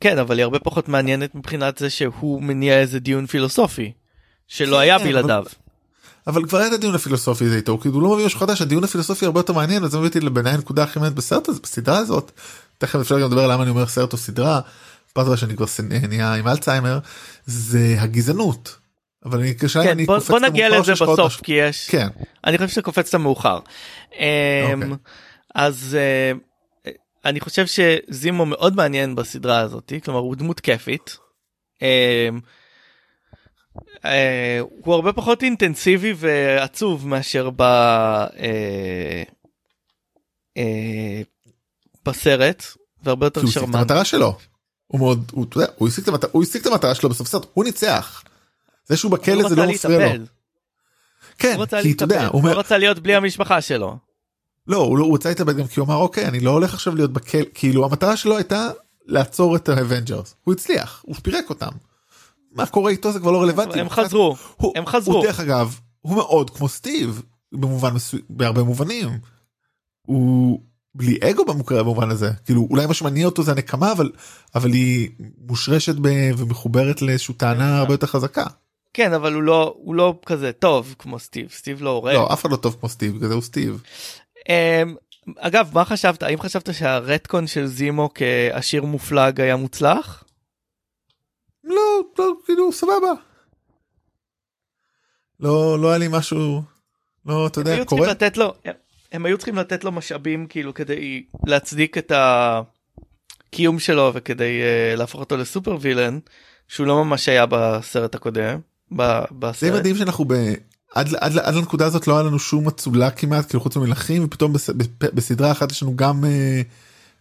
כן אבל היא הרבה פחות מעניינת מבחינת זה שהוא מניע איזה דיון פילוסופי שלא היה כן, בלעדיו. אבל כבר היה את הדיון הפילוסופי הזה איתו כאילו הוא לא מביא משהו חדש הדיון הפילוסופי הרבה יותר מעניין אז זה מביא אותי לבעיניי הנקודה הכי מעניינת בסרט הזה בסדרה הזאת. תכף אפשר גם לדבר למה אני אומר סרט או סדרה. פעם שאני כבר נהיה עם אלצהיימר זה הגזענות. אבל אני קשה כן, אני בוא, בוא נגיע לזה בסוף כי יש כן אני חושב שקופצת מאוחר. Okay. אמ, אוקיי. אז. Uh, אני חושב שזימו מאוד מעניין בסדרה הזאת כלומר הוא דמות כיפית. אמ, אה, הוא הרבה פחות אינטנסיבי ועצוב מאשר ב... אה, אה, בסרט והרבה יותר שרמן. הוא המטרה שלו. הוא מאוד הוא, יודע, הוא, השיג המטרה, הוא השיג את המטרה שלו בסוף הסרט הוא ניצח. זה שהוא בכלא זה לא מפריע לו. כן כי אתה יודע הוא רצה להיות בלי המשפחה שלו. לא הוא, לא, הוא רוצה להתאבד גם כי הוא אמר אוקיי אני לא הולך עכשיו להיות בכלא כאילו המטרה שלו הייתה לעצור את האבנג'רס הוא הצליח הוא פירק אותם. מה קורה איתו זה כבר לא רלוונטי. הם חזרו הוא, הם חזרו. הוא דרך אגב הוא מאוד כמו סטיב במובן מסוים בהרבה מובנים. הוא בלי אגו במקרה במובן הזה כאילו אולי מה שמניע אותו זה הנקמה אבל אבל היא מושרשת ב, ומחוברת לאיזושהי טענה הרבה יותר חזקה. כן אבל הוא לא הוא לא כזה טוב כמו סטיב סטיב לא הורג. לא אף אחד לא טוב כמו סטיב בגלל זה הוא סטיב. אמ, אגב מה חשבת האם חשבת שהרטקון של זימו כעשיר מופלג היה מוצלח? לא לא כאילו סבבה. לא לא היה לי משהו לא אתה יודע קורה. לתת לו הם היו צריכים לתת לו משאבים כאילו כדי להצדיק את הקיום שלו וכדי uh, להפוך אותו לסופר וילן שהוא לא ממש היה בסרט הקודם. בסרט. זה מדהים שאנחנו עד, עד, עד לנקודה הזאת לא היה לנו שום אצולה כמעט כאילו חוץ ממלכים ופתאום בס, בסדרה אחת יש לנו גם אה,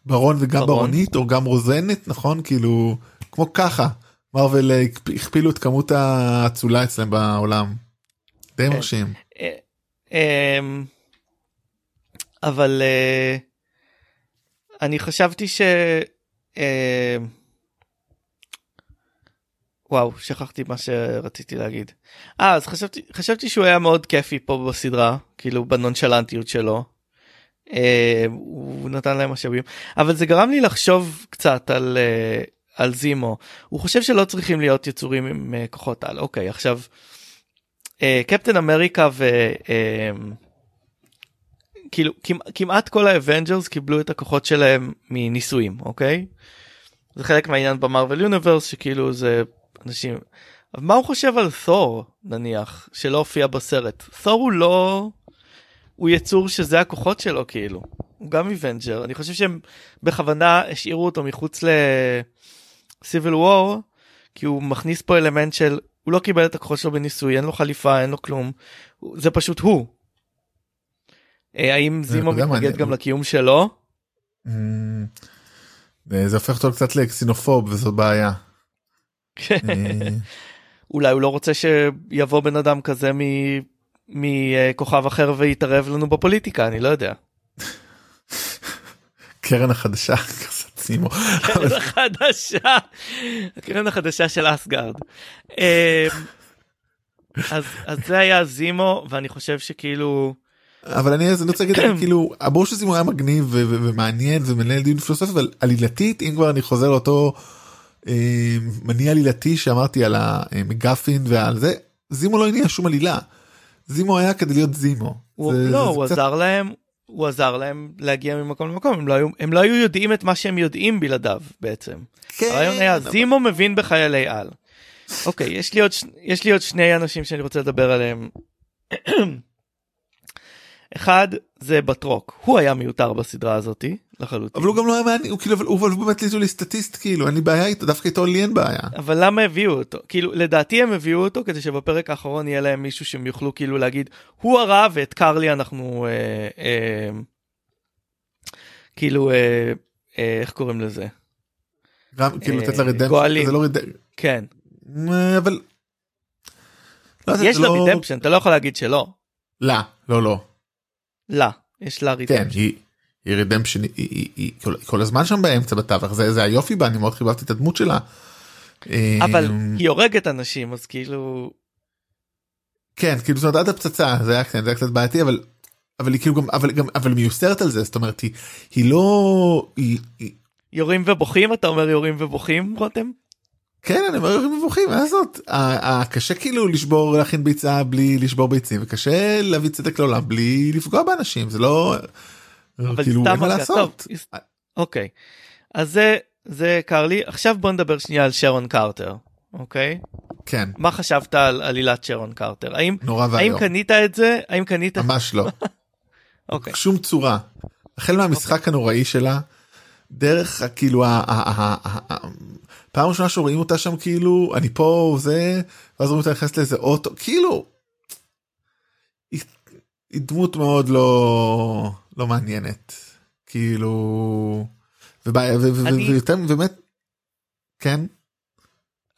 ברון וגם ברון. ברונית או גם רוזנת נכון כאילו כמו ככה מרוויל אה, הכפילו את כמות האצולה אצלם בעולם. די כן. מרשים. אה, אמ, אבל אה, אני חשבתי ש... וואו שכחתי מה שרציתי להגיד. אה אז חשבתי חשבתי שהוא היה מאוד כיפי פה בסדרה כאילו בנונשלנטיות שלו. אה, הוא נתן להם משאבים אבל זה גרם לי לחשוב קצת על אה, על זימו הוא חושב שלא צריכים להיות יצורים עם אה, כוחות על אוקיי עכשיו אה, קפטן אמריקה ו... אה, כאילו כמעט כל האבנג'רס קיבלו את הכוחות שלהם מניסויים אוקיי. זה חלק מהעניין ב Marvel Universe שכאילו זה אנשים. מה הוא חושב על תור נניח שלא הופיע בסרט תור הוא לא הוא יצור שזה הכוחות שלו כאילו הוא גם Avenger אני חושב שהם בכוונה השאירו אותו מחוץ ל Civil War כי הוא מכניס פה אלמנט של הוא לא קיבל את הכוחות שלו בניסוי אין לו חליפה אין לו כלום זה פשוט הוא. אה, האם זימו מתנגד גם לקיום שלו? Mm, אה, זה הופך אותו קצת ל xenophobe וזו בעיה. אה, אולי הוא לא רוצה שיבוא בן אדם כזה מכוכב אחר ויתערב לנו בפוליטיקה, אני לא יודע. קרן החדשה, סימו. הקרן החדשה, הקרן החדשה של אסגרד. אה, אז, אז זה היה זימו, ואני חושב שכאילו, אבל אני רוצה להגיד כאילו ברור שזימו היה מגניב ומעניין ומנהל דיון פילוסופי אבל עלילתית אם כבר אני חוזר לאותו אה, מניע עלילתי שאמרתי על המגפין ועל זה זימו לא הניע שום עלילה. זימו היה כדי להיות זימו. הוא, זה- לא, זה הוא קצת- עזר להם, הוא עזר להם להגיע ממקום למקום, הם לא היו, הם לא היו יודעים את מה שהם יודעים בלעדיו בעצם. כן, הרעיון היה אבל- זימו מבין בחיילי על. אוקיי יש לי עוד יש לי עוד שני אנשים שאני רוצה לדבר עליהם. אחד זה בטרוק הוא היה מיותר בסדרה הזאתי לחלוטין אבל הוא גם לא היה מעניין הוא כאילו אבל הוא באמת ליטולי סטטיסט כאילו אין לי בעיה איתו דווקא איתו לי אין בעיה. אבל למה הביאו אותו כאילו לדעתי הם הביאו אותו כדי שבפרק האחרון יהיה להם מישהו שהם יוכלו כאילו להגיד הוא הרע ואת קרלי אנחנו אה, אה, כאילו אה, אה, איך קוראים לזה גם כאילו אה, לתת לה redemption גואלים. זה לא redemption כן אבל. לא, יש לה לא- redemption אתה לא יכול להגיד שלא לא לא לא. לה יש לה כן, redemption. היא, היא redemption, היא, היא, היא כל, כל הזמן שם באמצע בתווך, זה, זה היופי בה, אני מאוד חיבבתי את הדמות שלה. אבל אמ, היא הורגת אנשים אז כאילו כן, כאילו זאת אומרת עד הפצצה, זה היה, זה היה קצת בעייתי, אבל, אבל היא כאילו גם, אבל גם, אבל מיוסרת על זה, זאת אומרת, היא, היא לא, היא, היא, יורים ובוכים אתה אומר יורים ובוכים רותם? כן, אני אומר, מבוכים, מה ה- קשה כאילו לשבור, להכין ביצה בלי לשבור ביצים, וקשה להביא צדק לעולם בלי לפגוע באנשים, זה לא, כאילו, אין מה מכה, לעשות. אוקיי. אז זה זה קרלי עכשיו בוא נדבר שנייה על שרון קרטר אוקיי? כן, מה חשבת על עלילת שרון קרטר? האם נורא האם ואיום, קנית את זה? האם קנית ממש לא. אוקיי. שום צורה. החל מהמשחק הנוראי שלה, דרך כאילו, ה- ה- ה- ה- ה- פעם ראשונה שרואים אותה שם כאילו, אני פה, זה, ואז רואים אותה נכנסת לאיזה אוטו, כאילו, היא, היא דמות מאוד לא, לא מעניינת, כאילו, ובע- ו- ו- אני- ויותר באמת, כן,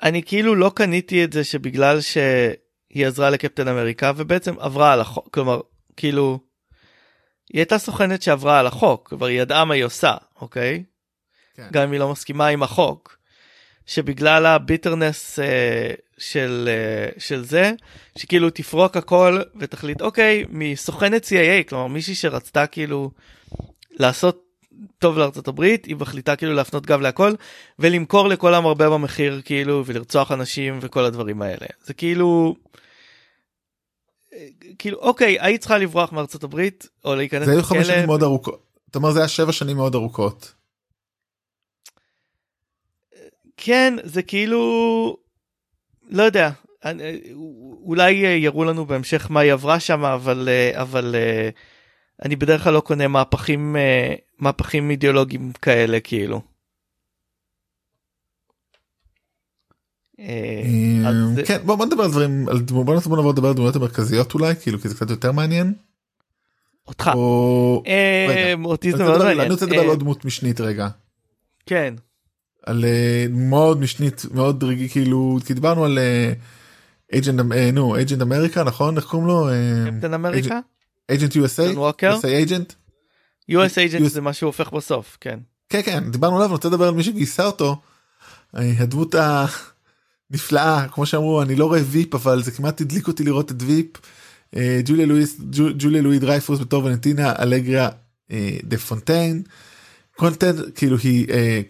אני כאילו לא קניתי את זה שבגלל שהיא עזרה לקפטן אמריקה ובעצם עברה על החוק כלומר כאילו. היא הייתה סוכנת שעברה על החוק כבר היא ידעה מה היא עושה אוקיי כן. גם אם היא לא מסכימה עם החוק שבגלל הביטרנס אה, של אה, של זה שכאילו תפרוק הכל ותחליט אוקיי מסוכנת CIA כלומר מישהי שרצתה כאילו לעשות טוב לארצות הברית היא מחליטה כאילו להפנות גב להכל ולמכור לכל המרבה במחיר כאילו ולרצוח אנשים וכל הדברים האלה זה כאילו. אה, כאילו אוקיי היית צריכה לברוח מארצות הברית או להיכנס זה היו חמש שנים לכלא מאוד ארוכות, אתה אומר זה היה שבע שנים מאוד ארוכות, כן זה כאילו לא יודע אולי יראו לנו בהמשך מה היא עברה שם אבל אבל אה, אני בדרך כלל לא קונה מהפכים אה, מהפכים אידיאולוגיים כאלה כאילו. אה, כן, בוא נדבר על דברים, בוא נעבור לדבר על דמויות המרכזיות אולי, כאילו, כי זה קצת יותר מעניין. אותך. אה, אותי זה מאוד מעניין. אני רוצה לדבר על אה, עוד דמות משנית רגע. כן. על אה, מאוד משנית מאוד רגעי כאילו כי דיברנו על Agent נו Agent אמריקה נכון איך קוראים לו קפטן אמריקה? Agent USA? USA Agent US US זה מה שהוא הופך בסוף כן. כן כן דיברנו עליו אני רוצה לדבר על מי שגייסה אותו אה, הדמות הנפלאה כמו שאמרו אני לא רואה Veep אבל זה כמעט הדליק אותי לראות את Veep. אה, ג'וליה לואיס ג'ו- ג'וליה לואי דרייפוס בתור ולנטינה אלגרה אה, דה פונטיין. קונטנט כאילו היא אה,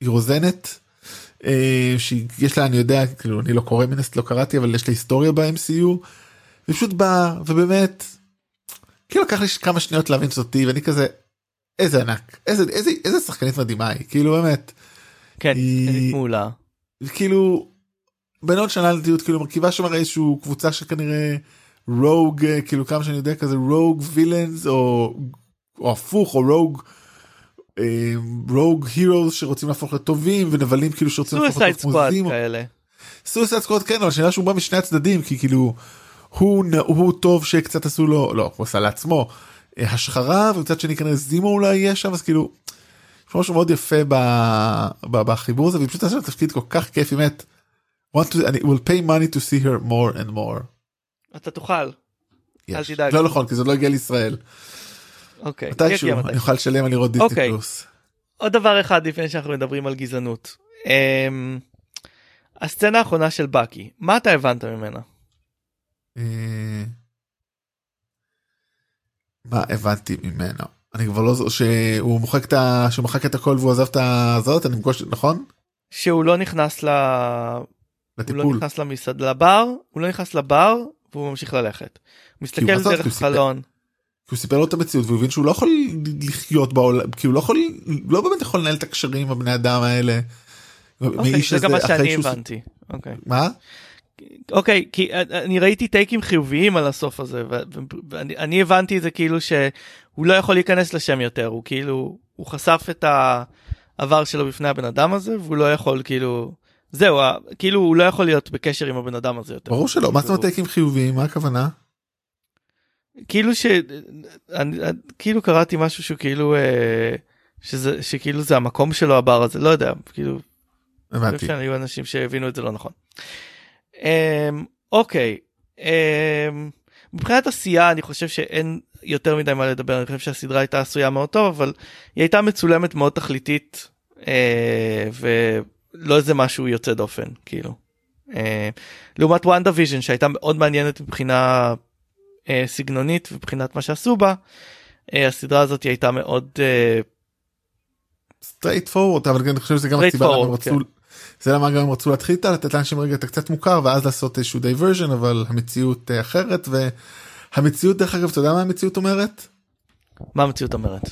היא רוזנת. שיש לה אני יודע כאילו אני לא קורא מנסט לא קראתי אבל יש לה היסטוריה ב-MCU. ופשוט בא ובאמת. כאילו לקח לי כמה שניות להבין שזאתי ואני כזה איזה ענק איזה איזה איזה שחקנית מדהימה היא כאילו באמת כן. היא- מעולה. כאילו בין עוד שנה לדעתי כאילו מרכיבה שם איזשהו קבוצה שכנראה רוג אה, כאילו כמה שאני יודע כזה רוג וילאנס או או הפוך או רוג. רוג הירוס שרוצים להפוך לטובים ונבלים כאילו שרוצים להפוך מוזים. כאלה. סויסייד סקוואד כן אבל השאלה שהוא בא משני הצדדים כי כאילו הוא הוא טוב שקצת עשו לו לא הוא עשה לעצמו אה, השחרה ומצד שני כנראה זימו אולי יהיה שם אז כאילו. יש משהו מאוד יפה ב, ב, בחיבור הזה והיא פשוט עושה תפקיד כל כך כיף באמת. to, אני will pay money to see her more and more. אתה תוכל. אל יש. תדאג. לא נכון כי זה לא הגיע לישראל. אוקיי. מתישהו אני. אוכל לשלם על לראות דיסני אוקיי. פלוס. עוד דבר אחד לפני שאנחנו מדברים על גזענות. אמ, הסצנה האחרונה של בקי, מה אתה הבנת ממנה? אה, מה הבנתי ממנו אני כבר לא זו שהוא מוחק את ה... שהוא מחק את הכל והוא עזב את הזאת אני מפגוש נכון שהוא לא נכנס ל... הוא לא לטיפול. נכנס למסעד לבר, הוא לא נכנס לבר והוא ממשיך ללכת. מסתכל? דרך הוא החלון. כי הוא סיפר לו את המציאות והוא הבין שהוא לא יכול לחיות בעולם כי הוא לא יכול לא באמת יכול לנהל את הקשרים עם הבני אדם האלה. אוקיי, זה גם מה שאני הבנתי. אוקיי. מה? אוקיי כי אני ראיתי טייקים חיוביים על הסוף הזה ואני אני הבנתי את זה כאילו שהוא לא יכול להיכנס לשם יותר הוא כאילו הוא חשף את העבר שלו בפני הבן אדם הזה והוא לא יכול כאילו זהו כאילו הוא לא יכול להיות בקשר עם הבן אדם הזה יותר. ברור שלא מה זאת אומרת טייקים חיוביים מה הכוונה? כאילו ש... אני, כאילו קראתי משהו שהוא כאילו אה, שזה שכאילו זה המקום שלו הבר הזה לא יודע כאילו אני הבנתי. חושב שהיו אנשים שהבינו את זה לא נכון. אמ, אוקיי אמ, מבחינת עשייה אני חושב שאין יותר מדי מה לדבר אני חושב שהסדרה הייתה עשויה מאוד טוב אבל היא הייתה מצולמת מאוד תכליתית אה, ולא איזה משהו יוצא דופן כאילו. אה, לעומת WandaVision שהייתה מאוד מעניינת מבחינה אה, סגנונית מבחינת מה שעשו בה אה, הסדרה הזאת הייתה מאוד אה, straightforward אבל אני חושב שזה גם הסיבה למה הם רצו כן. זה למה גם הם רצו להתחיל איתה לתת לאנשים רגע את הקצת מוכר ואז לעשות איזשהו diversion אבל המציאות אה, אחרת והמציאות דרך אגב אתה יודע מה המציאות אומרת? מה המציאות אומרת.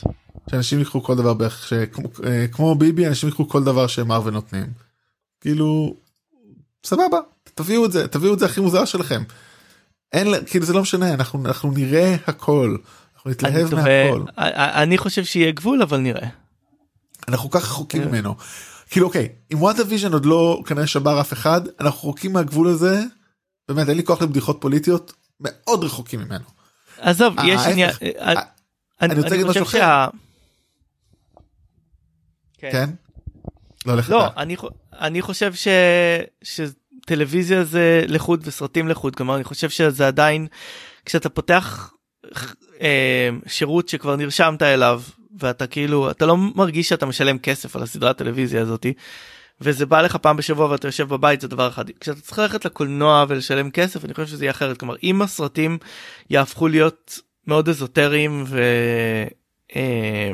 שאנשים יקחו כל דבר בערך שכמו אה, כמו ביבי אנשים יקחו כל דבר שמרוול נותנים. כאילו סבבה תביאו את זה תביאו את זה הכי מוזר שלכם. אין כאילו זה לא משנה אנחנו אנחנו נראה הכל. אנחנו אני נתלהב תוהה, מהכל. אני חושב שיהיה גבול אבל נראה. אנחנו כל כך רחוקים כן. ממנו. כאילו אוקיי אם WandaVision עוד לא כנראה שבר אף אחד אנחנו רחוקים מהגבול הזה. באמת אין לי כוח לבדיחות פוליטיות מאוד רחוקים ממנו. עזוב אה, יש. עניין אה, אני אני רוצה אני להגיד משהו אחר. כן. כן? לא לך לא. אני אני חושב ש... שטלוויזיה זה לחוד וסרטים לחוד כלומר אני חושב שזה עדיין כשאתה פותח אה, שירות שכבר נרשמת אליו ואתה כאילו אתה לא מרגיש שאתה משלם כסף על הסדרת טלוויזיה הזאתי. וזה בא לך פעם בשבוע ואתה יושב בבית זה דבר אחד כשאתה צריך ללכת לקולנוע ולשלם כסף אני חושב שזה יהיה אחרת כלומר אם הסרטים יהפכו להיות מאוד אזוטריים ו... אה,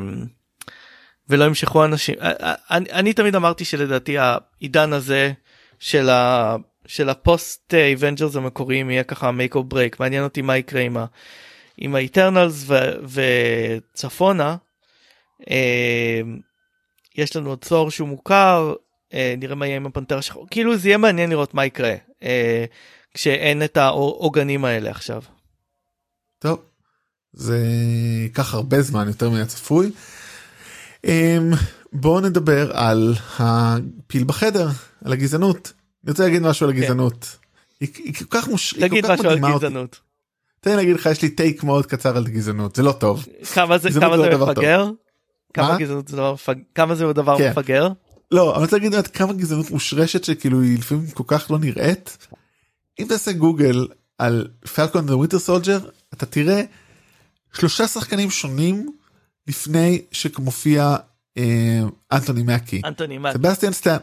ולא ימשכו אנשים אה, אה, אני, אני תמיד אמרתי שלדעתי העידן הזה של ה... של ה post Avengers המקוריים יהיה ככה make or break מעניין אותי מה יקרה עם, ה... עם ה Eternals ו... וצפונה. אה, יש לנו עוד צור שהוא מוכר אה, נראה מה יהיה עם הפנתר השחור כאילו זה יהיה מעניין לראות מה יקרה אה, כשאין את העוגנים האלה עכשיו. טוב. זה ייקח הרבה זמן יותר מהצפוי. אמ, בואו נדבר על הפיל בחדר על הגזענות. אני רוצה להגיד משהו על הגזענות. היא כל כך מוש... תגיד משהו על. גזענות תן לי להגיד לך יש לי take מאוד קצר על גזענות זה לא טוב. כמה זה כמה לא זה טוב. מפגר כמה מה? גזענות זה דבר כמה זה דבר כן. מפגר לא אני רוצה להגיד כמה גזענות מושרשת שכאילו היא לפעמים כל כך לא נראית. אם תעשה גוגל על Falcon Winter Soldier אתה תראה שלושה שחקנים שונים לפני שמופיע אה, אנטוני מקי. אנטוני מה סבסטיאן סטאן,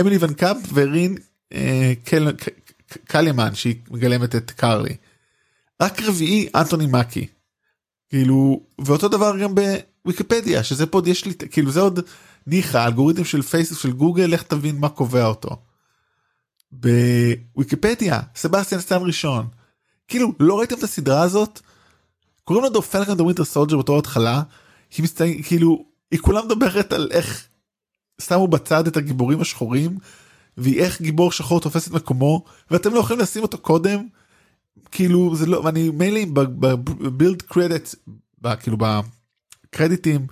אמילי ון קאמפ ורין אה, קלימן שהיא מגלמת את קרלי. רק רביעי אנטוני מקי. כאילו ואותו דבר גם בוויקיפדיה שזה פה עוד יש לי כאילו זה עוד ניחא אלגוריתם של פייסבוק של גוגל לך תבין מה קובע אותו. בוויקיפדיה סבסטיאן סטאן ראשון. כאילו לא ראיתם את הסדרה הזאת? קוראים לה The Falcon the Winter Soldier בתור התחלה. היא מסתכל כאילו היא כולה מדברת על איך שמו בצד את הגיבורים השחורים ואיך גיבור שחור תופס את מקומו ואתם לא יכולים לשים אותו קודם כאילו זה לא ואני מילא אם בבילד קרדיט כאילו בקרדיטים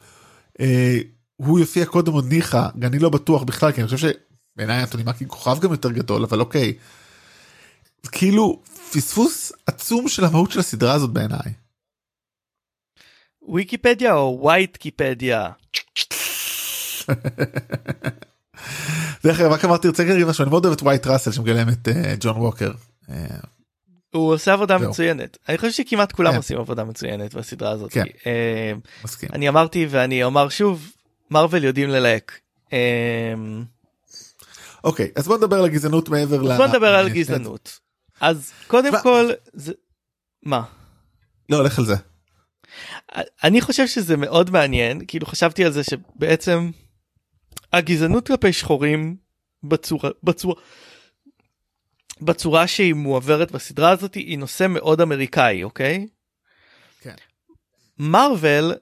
אה, הוא יופיע קודם עוד ניחא אני לא בטוח בכלל כי אני חושב שבעיניי אנטוני מקי כוכב גם יותר גדול אבל אוקיי. כאילו פספוס עצום של המהות של הסדרה הזאת בעיניי. ויקיפדיה או וייטקיפדיה דרך אגב רק אמרתי רוצה להגיד משהו אני מאוד אוהב את ווייט ראסל שמגלם את אה, ג'ון ווקר. אה, הוא עושה עבודה. מצוינת אני חושב שכמעט כולם כן. עושים עבודה מצוינת בסדרה הזאת. כן. אה. אני אמרתי ואני אומר שוב מרוויל יודעים ללהק. אוקיי אז בוא נדבר על הגזענות מעבר ל... בוא נדבר על אה, גזענות. אז קודם כל זה מה לא הולך על זה. אני חושב שזה מאוד מעניין כאילו חשבתי על זה שבעצם הגזענות כלפי שחורים בצורה בצורה בצורה שהיא מועברת בסדרה הזאת היא נושא מאוד אמריקאי אוקיי. כן. מארוול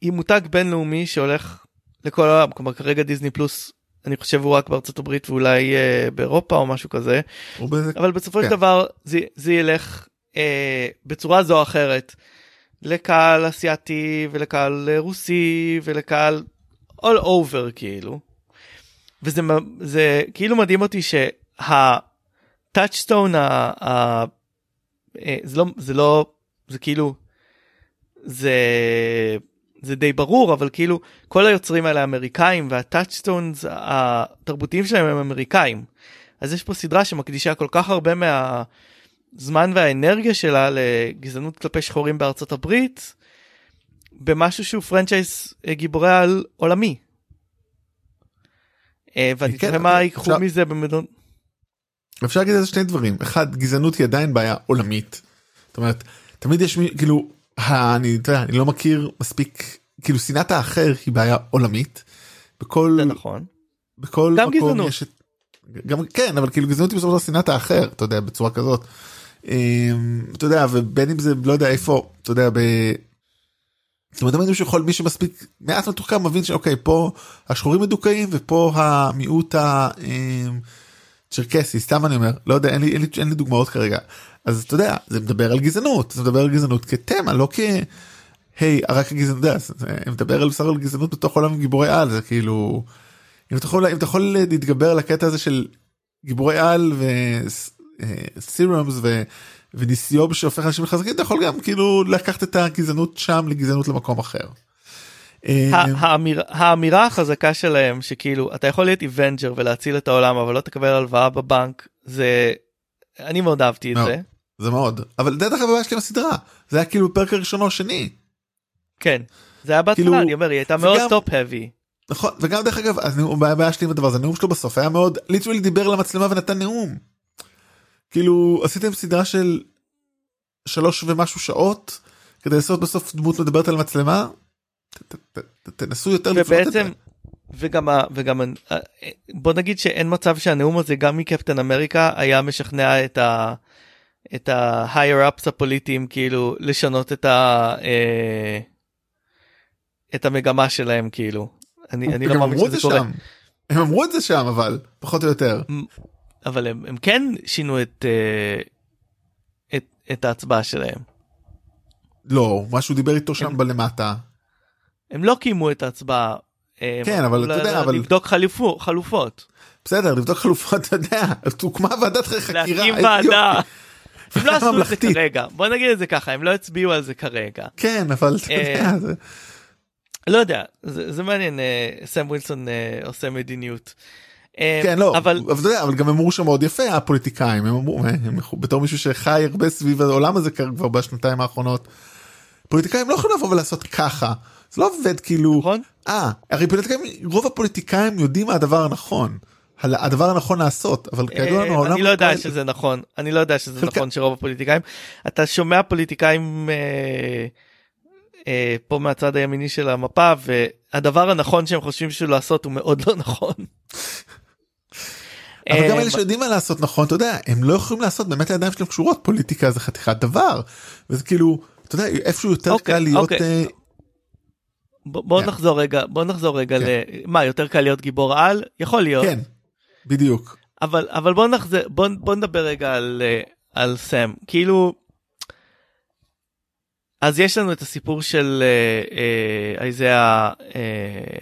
היא מותג בינלאומי שהולך לכל העולם כלומר כרגע דיסני פלוס אני חושב הוא רק בארצות הברית ואולי אה, באירופה או משהו כזה הוא בזה- אבל בסופו של כן. דבר זה, זה ילך אה, בצורה זו או אחרת לקהל אסיאתי ולקהל רוסי ולקהל all over כאילו. וזה זה כאילו מדהים אותי שהטאצ'סטון ה... ה... אה, זה לא זה לא זה כאילו זה זה די ברור אבל כאילו כל היוצרים האלה אמריקאים והטאצ'סטונס התרבותיים שלהם הם אמריקאים. אז יש פה סדרה שמקדישה כל כך הרבה מהזמן והאנרגיה שלה לגזענות כלפי שחורים בארצות הברית במשהו שהוא פרנצ'ייס אה, גיבורי על עולמי. אה, ואני כן, תראה מה אבל ייקחו מזה במדינות אפשר להגיד על זה שני דברים אחד גזענות היא עדיין בעיה עולמית. זאת אומרת תמיד יש מי כאילו אני יודע, אני לא מכיר מספיק כאילו שנאת האחר היא בעיה עולמית. בכל זה נכון בכל גם מקום גזענות. יש את... גם כן אבל כאילו גזענות היא בסופו של דבר שנאת האחר אתה יודע בצורה כזאת. אמ, אתה יודע ובין אם זה לא יודע איפה אתה יודע ב... זאת אומרת, תמיד שיכול מי שמספיק מעט מתוחכם מבין שאוקיי פה השחורים מדוכאים ופה המיעוט הצ'רקסי סתם אני אומר לא יודע אין לי, אין לי, אין לי דוגמאות כרגע. אז אתה יודע זה מדבר על גזענות זה מדבר על גזענות כתמה לא כ... היי רק הגזענות זה מדבר על בסך הכל גזענות בתוך עולם גיבורי על זה כאילו אם אתה יכול אם אתה יכול להתגבר על הקטע הזה של גיבורי על ו serums ו... וניסיוב שהופך אנשים לחזקים אתה יכול גם כאילו לקחת את הגזענות שם לגזענות למקום אחר. אה, האמיר- האמירה החזקה שלהם שכאילו אתה יכול להיות Avenger ולהציל את העולם אבל לא תקבל הלוואה בבנק זה אני מאוד אהבתי את מאוד. זה. זה מאוד. אבל דרך אגב הבעיה שלי עם הסדרה זה היה כאילו בפרק הראשון או השני. כן. זה היה בהתחלה כאילו, אני אומר היא הייתה מאוד טופ הביא נכון וגם דרך אגב הבעיה שלי עם הדבר הזה. הנאום שלו בסוף היה מאוד literally דיבר למצלמה ונתן נאום. כאילו עשיתם סדרה של שלוש ומשהו שעות כדי לעשות בסוף דמות מדברת על מצלמה. ת- ת- ת- תנסו יותר לפרוט את זה. וגם וגם בוא נגיד שאין מצב שהנאום הזה גם מקפטן אמריקה היה משכנע את ה... את ה-higher ups הפוליטיים כאילו לשנות את ה... אה, את המגמה שלהם כאילו. אני, אני לא מאמין שזה זה קורה. שם. הם אמרו את זה שם אבל פחות או יותר. אבל הם, הם כן שינו את, אה, את, את ההצבעה שלהם. לא משהו דיבר איתו שם הם- בלמטה. הם לא קיימו את ההצבעה. אה, כן, אבל אתה יודע, אבל- לבדוק חלופו, חלופות. בסדר לבדוק חלופות אתה יודע הוקמה ועדת חקירה. להקים ועדה. הם לא עשו את זה. כרגע. בוא נגיד את זה ככה, הם לא הצביעו על זה כרגע. כן אבל אתה אה, יודע, זה- לא יודע, זה, זה מעניין, סם ווילסון עושה מדיניות. אה, כן לא אבל אבל יודע אבל גם אמרו שם מאוד יפה הפוליטיקאים הם אמרו הם, בתור מישהו שחי הרבה סביב העולם הזה כבר בשנתיים האחרונות. פוליטיקאים לא יכולים לבוא ולעשות ככה זה לא עובד כאילו נכון? אה הרי פוליטיקאים רוב הפוליטיקאים יודעים מה הדבר הנכון הדבר הנכון לעשות אבל כידוע לנו אה, העולם אני לא יודע שזה נכון אני לא יודע שזה נכון שרוב הפוליטיקאים אתה שומע פוליטיקאים אה, אה, פה מהצד הימיני של המפה והדבר הנכון שהם חושבים שהוא לעשות הוא מאוד לא נכון. אבל גם אה, אלה שיודעים מה לעשות נכון אתה יודע הם לא יכולים לעשות באמת הידיים שלהם קשורות פוליטיקה זה חתיכת דבר וזה כאילו אתה יודע איפשהו יותר אוקיי, קל להיות אוקיי. אה, בוא כן. נחזור רגע בוא נחזור רגע כן. ל... מה יותר קל להיות גיבור על יכול להיות כן בדיוק אבל אבל בוא נחזר בוא בוא נדבר רגע על אה, על סם כאילו. אז יש לנו את הסיפור של אה, אה, אה,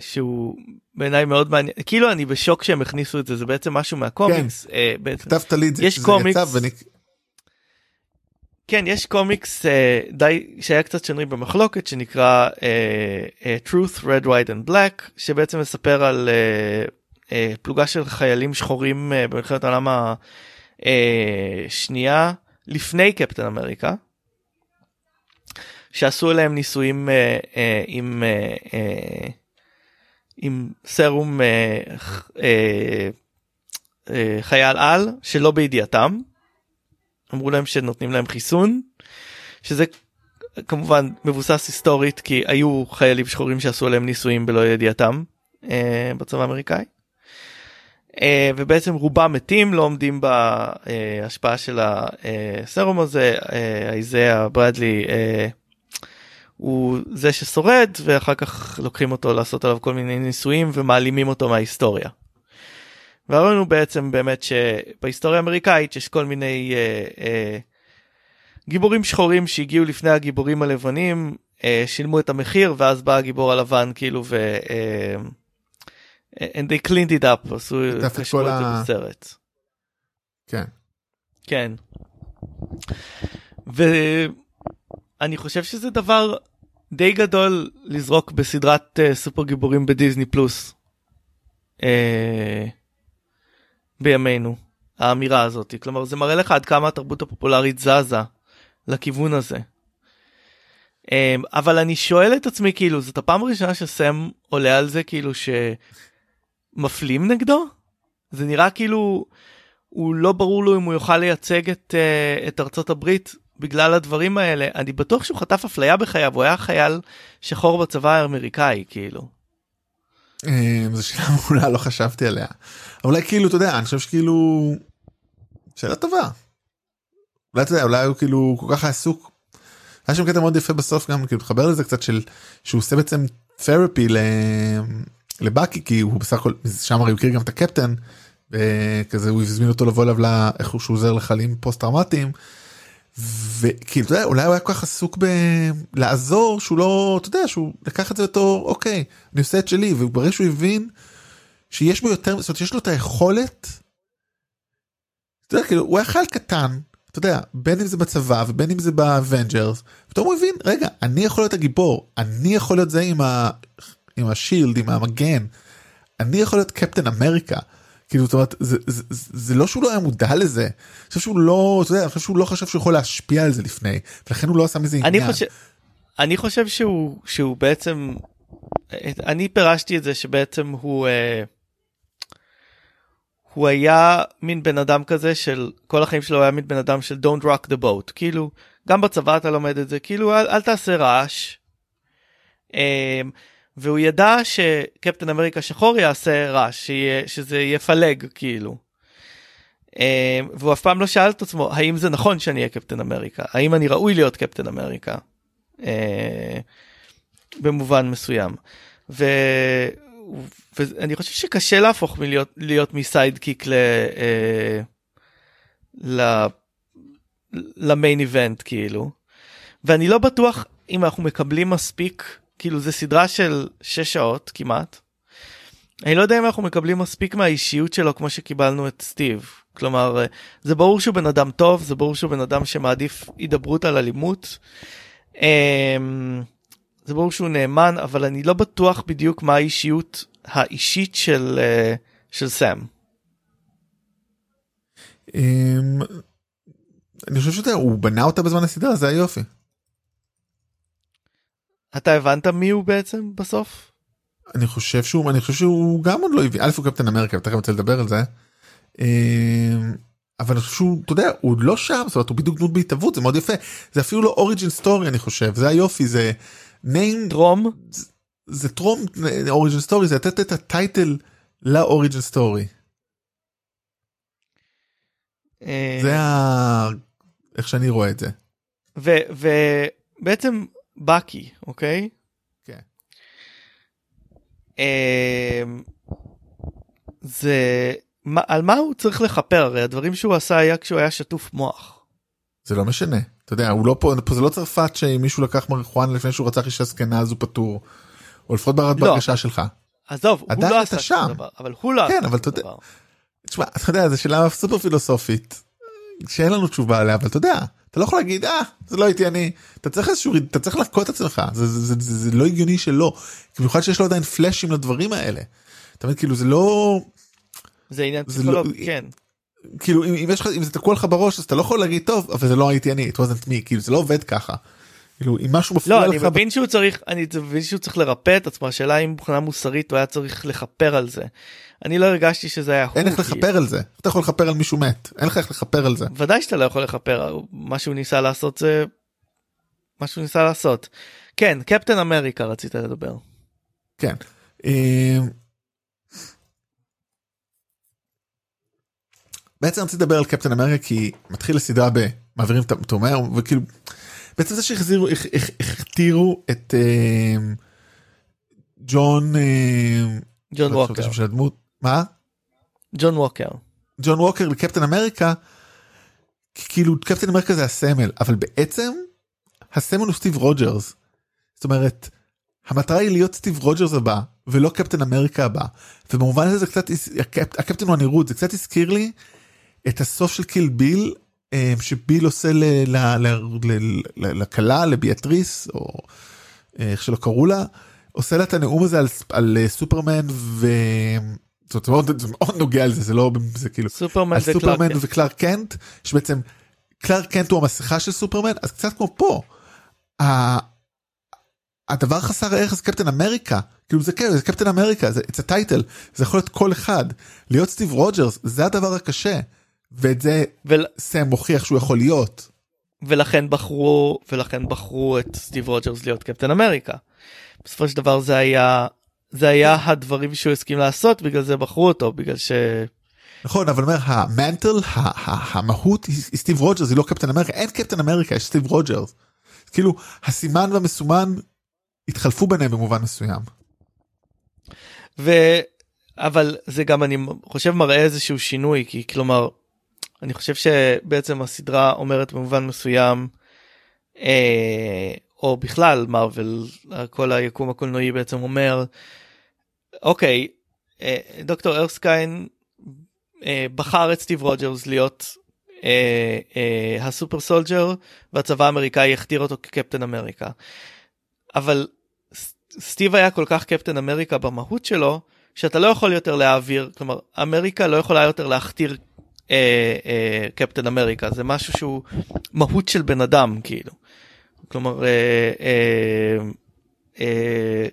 שהוא בעיניי מאוד מעניין כאילו אני בשוק שהם הכניסו את זה זה בעצם משהו מהקומיקס אה, בעצם. כתבת לי את זה יש קומיקס. יצא ואני כן, יש קומיקס אה, די שהיה קצת שנוי במחלוקת שנקרא אה, אה, Truth, Red, White and Black, שבעצם מספר על אה, אה, פלוגה של חיילים שחורים אה, במלחמת העולם השנייה לפני קפטן אמריקה. שעשו עליהם ניסויים אה, אה, עם, אה, אה, עם סרום אה, אה, אה, חייל על שלא בידיעתם. אמרו להם שנותנים להם חיסון שזה כמובן מבוסס היסטורית כי היו חיילים שחורים שעשו עליהם ניסויים בלא ידיעתם אה, בצבא האמריקאי. אה, ובעצם רובם מתים לא עומדים בהשפעה של הסרום הזה איזאה ברדלי הוא זה ששורד ואחר כך לוקחים אותו לעשות עליו כל מיני ניסויים ומעלימים אותו מההיסטוריה. והרעיון הוא בעצם באמת שבהיסטוריה האמריקאית יש כל מיני אה, אה, גיבורים שחורים שהגיעו לפני הגיבורים הלבנים, אה, שילמו את המחיר ואז בא הגיבור הלבן כאילו ו... אה, and they cleaned it up, עשו, את זה בסרט. כן. כן. ואני חושב שזה דבר די גדול לזרוק בסדרת uh, סופר גיבורים בדיסני פלוס. Uh, בימינו האמירה הזאת כלומר זה מראה לך עד כמה התרבות הפופולרית זזה לכיוון הזה. Um, אבל אני שואל את עצמי כאילו זאת הפעם הראשונה שסם עולה על זה כאילו שמפלים נגדו זה נראה כאילו הוא לא ברור לו אם הוא יוכל לייצג את, uh, את ארצות הברית בגלל הדברים האלה אני בטוח שהוא חטף אפליה בחייו הוא היה חייל שחור בצבא האמריקאי כאילו. זו שאלה מעולה לא חשבתי עליה. אולי כאילו אתה יודע אני חושב שכאילו שאלה טובה. אולי אתה יודע אולי הוא כאילו כל כך עסוק. היה שם קטע מאוד יפה בסוף גם כאילו תחבר לזה קצת של שהוא עושה בעצם תרפי לבאקי כי הוא בסך הכל שם הרי הוא הכיר גם את הקפטן. וכזה הוא הזמין אותו לבוא אליו לאיך הוא עוזר לחיילים פוסט טראומטיים. וכאילו אתה יודע, אולי הוא היה כל כך עסוק בלעזור שהוא לא אתה יודע שהוא לקח את זה בתור אוקיי אני עושה את שלי וברגע שהוא הבין שיש בו יותר זאת אומרת יש לו את היכולת. אתה יודע, כאילו, הוא היה חייל קטן אתה יודע בין אם זה בצבא ובין אם זה באוונג'רס. פתאום הוא הבין רגע אני יכול להיות הגיבור אני יכול להיות זה עם, ה... עם ה shield עם המגן אני יכול להיות קפטן אמריקה. כאילו זאת אומרת זה, זה, זה, זה לא שהוא לא היה מודע לזה, אני חושב שהוא לא, אתה יודע, אני חושב שהוא לא חשב שהוא יכול להשפיע על זה לפני, ולכן הוא לא עשה מזה עניין. אני חושב, אני חושב שהוא, שהוא בעצם, אני פירשתי את זה שבעצם הוא, אה, הוא היה מין בן אדם כזה של כל החיים שלו היה מין בן אדם של don't rock the boat כאילו גם בצבא אתה לומד את זה כאילו אל, אל תעשה רעש. אה, והוא ידע שקפטן אמריקה שחור יעשה רעש, שזה יפלג כאילו. אה, והוא אף פעם לא שאל את עצמו האם זה נכון שאני אהיה קפטן אמריקה, האם אני ראוי להיות קפטן אמריקה. אה, במובן מסוים. ו... ואני חושב שקשה להפוך מלהיות להיות מסיידקיק ל... אה, ל... למיין איבנט כאילו. ואני לא בטוח אם אנחנו מקבלים מספיק כאילו זה סדרה של 6 שעות כמעט. אני לא יודע אם אנחנו מקבלים מספיק מהאישיות שלו כמו שקיבלנו את סטיב. כלומר זה ברור שהוא בן אדם טוב זה ברור שהוא בן אדם שמעדיף הידברות על אלימות. אמ, זה ברור שהוא נאמן אבל אני לא בטוח בדיוק מה האישיות האישית של אה, של סאם. אמ, אני חושב שאתה הוא בנה אותה בזמן הסדרה זה היופי. אתה הבנת מי הוא בעצם בסוף? אני חושב שהוא אני חושב שהוא גם עוד לא הביא אלף הוא קפטן אמריקה תכף רוצה לדבר על זה. אמ, אבל אני חושב שהוא אתה יודע הוא לא שם זאת אומרת הוא בדיוק דמות בהתהוות זה מאוד יפה זה אפילו לא origin story אני חושב זה היופי זה name טרום זה, זה טרום origin story זה לתת את ה title ל origin story. אה, זה ה... איך שאני רואה את זה. ובעצם בקי אוקיי? כן. אמ, זה מה, על מה הוא צריך לכפר הרי הדברים שהוא עשה היה כשהוא היה שטוף מוח. זה לא משנה אתה יודע הוא לא פה, פה זה לא צרפת שאם מישהו לקח מריחואנה לפני שהוא רצח אישה זקנה אז הוא פטור. או לפחות ברד לא, בהרגשה שלך. עזוב הוא לא עשה שם. דבר אבל הוא לא כן, עשה אבל אתה יודע-. תשמע אתה יודע זו שאלה סופר פילוסופית שאין לנו תשובה עליה אבל אתה יודע אתה לא יכול להגיד אה זה לא הייתי אני אתה צריך איזשהו אתה צריך את עצמך זה, זה, זה, זה, זה לא הגיוני שלא במיוחד שיש לו עדיין פלאשים לדברים האלה. אתה מבין כאילו זה לא זה עניין זה לא- כן. כאילו אם, אם יש לך אם זה תקוע לך בראש אז אתה לא יכול להגיד טוב אבל זה לא הייתי אני it wasn't me כאילו זה לא עובד ככה. כאילו אם משהו מפריע לא, אני לך מבין שהוא צריך, אני מבין שהוא צריך לרפא את עצמו, השאלה אם מבחינה מוסרית הוא היה צריך לכפר על זה. אני לא הרגשתי שזה היה. אין איך. לכפר על זה אתה יכול לכפר על מישהו מת אין לך איך לכפר על זה. ודאי שאתה לא יכול לכפר, מה שהוא ניסה לעשות זה מה שהוא ניסה לעשות. כן, קפטן אמריקה רצית לדבר. כן. אה, בעצם רציתי לדבר על קפטן אמריקה כי מתחיל הסדרה במעבירים את התומר וכאילו בעצם זה שהחזירו הכ- הכ- הכתירו את אה, ג'ון אה, ג'ון לא ווקר. מה ג'ון ווקר. ג'ון ווקר לקפטן אמריקה כאילו קפטן אמריקה זה הסמל אבל בעצם הסמל הוא סטיב רוג'רס. זאת אומרת המטרה היא להיות סטיב רוג'רס הבא ולא קפטן אמריקה הבא ובמובן הזה זה קצת הקפ, הקפטן הוא הנראות זה קצת הזכיר לי את הסוף של קיל ביל שביל עושה ל- ל- ל- ל- ל- לכלה לביאטריס או אה, איך שלא קראו לה עושה לה את הנאום הזה על, על אה, סופרמן ו... זאת אומרת, זה מאוד נוגע לזה זה לא זה כאילו סופרמן על זה סופרמן. וקלארק קנט שבעצם קלארק קנט הוא המסכה של סופרמן אז קצת כמו פה. ה- הדבר חסר הערך זה קפטן אמריקה כאילו זה כן זה קפטן אמריקה זה title זה יכול להיות כל אחד להיות סטיב רוג'רס זה הדבר הקשה ואת זה ול- סם מוכיח שהוא יכול להיות. ולכן בחרו ולכן בחרו את סטיב רוג'רס להיות קפטן אמריקה. בסופו של דבר זה היה זה היה הדברים שהוא הסכים לעשות בגלל זה בחרו אותו בגלל ש... נכון אבל אומר ה mantle המהות היא סטיב רוג'רס היא לא קפטן אמריקה אין קפטן אמריקה יש סטיב רוג'רס. כאילו הסימן והמסומן התחלפו ביניהם במובן מסוים. ו... אבל זה גם אני חושב מראה איזשהו שינוי כי כלומר אני חושב שבעצם הסדרה אומרת במובן מסוים אה, או בכלל מארוול כל היקום הקולנועי בעצם אומר אוקיי אה, דוקטור ארסקיין אה, בחר את סטיב רוג'רס להיות אה, אה, ה super soldier והצבא האמריקאי הכתיר אותו כקפטן אמריקה. אבל סטיב היה כל כך קפטן אמריקה במהות שלו שאתה לא יכול יותר להעביר כלומר אמריקה לא יכולה יותר להכתיר קפטן אמריקה זה משהו שהוא מהות של בן אדם כאילו. כלומר אה, אה, אה,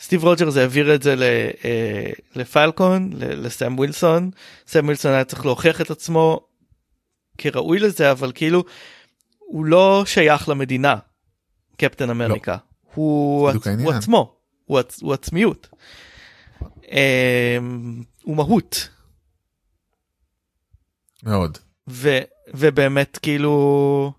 סטיב רוג'רס העביר את זה ל- אה, לפלקון ל- לסם ווילסון סם ווילסון היה צריך להוכיח את עצמו כראוי לזה אבל כאילו הוא לא שייך למדינה קפטן אמריקה הוא, בדיוק עצ- הוא. עצמו הוא, עצ- הוא עצמיות. אמ, הוא מהות מאוד. ו, ובאמת כאילו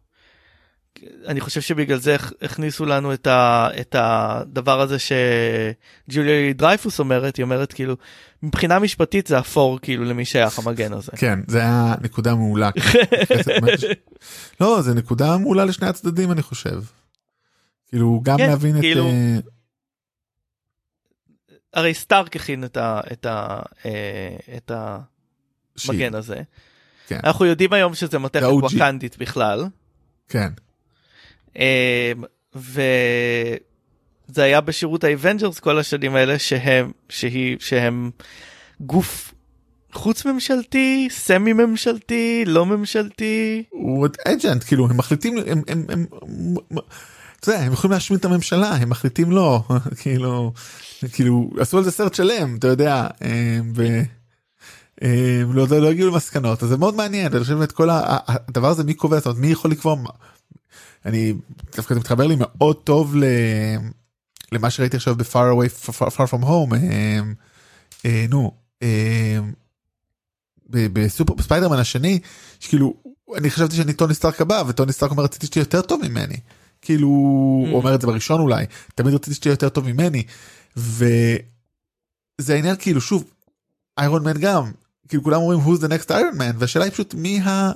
אני חושב שבגלל זה הכ- הכניסו לנו את, ה, את הדבר הזה שג'וליה דרייפוס אומרת היא אומרת כאילו מבחינה משפטית זה אפור כאילו למי שייך המגן הזה. כן זה היה נקודה מעולה. לא זה נקודה מעולה לשני הצדדים אני חושב. כאילו גם כן, להבין את כאילו- אה, הרי סטארק הכין את, ה, את, ה, אה, את המגן הזה. כן. אנחנו יודעים היום שזה מתכת. וואקנדית בכלל. כן אמ, וזה היה בשירות האבנג'רס כל השנים האלה שהם שהיא שהם גוף חוץ ממשלתי סמי ממשלתי לא ממשלתי הוא אג'נט כאילו הם מחליטים הם הם הם אתה יודע, הם יכולים להשמיד את הממשלה הם מחליטים לא כאילו כאילו עשו על זה סרט שלם אתה יודע אה, ו... אה, לא, לא הגיעו למסקנות אז זה מאוד מעניין אני חושב את כל הדבר הזה מי קובע? זאת אומרת מי יכול לקבוע אני דווקא מתחבר לי מאוד טוב ל... למה שראיתי עכשיו ב-far away far, far from home אה, אה, נו בסופר בספיידרמן השני שכאילו אני חשבתי שאני טוני סטארק הבא וטוני סטארק אומר רציתי שתהיה יותר טוב ממני. כאילו הוא אומר את זה בראשון אולי תמיד רציתי שתהיה יותר טוב ממני. וזה העניין כאילו שוב Iron Man גם כאילו כולם אומרים who's the next Iron Man והשאלה היא פשוט מי ה...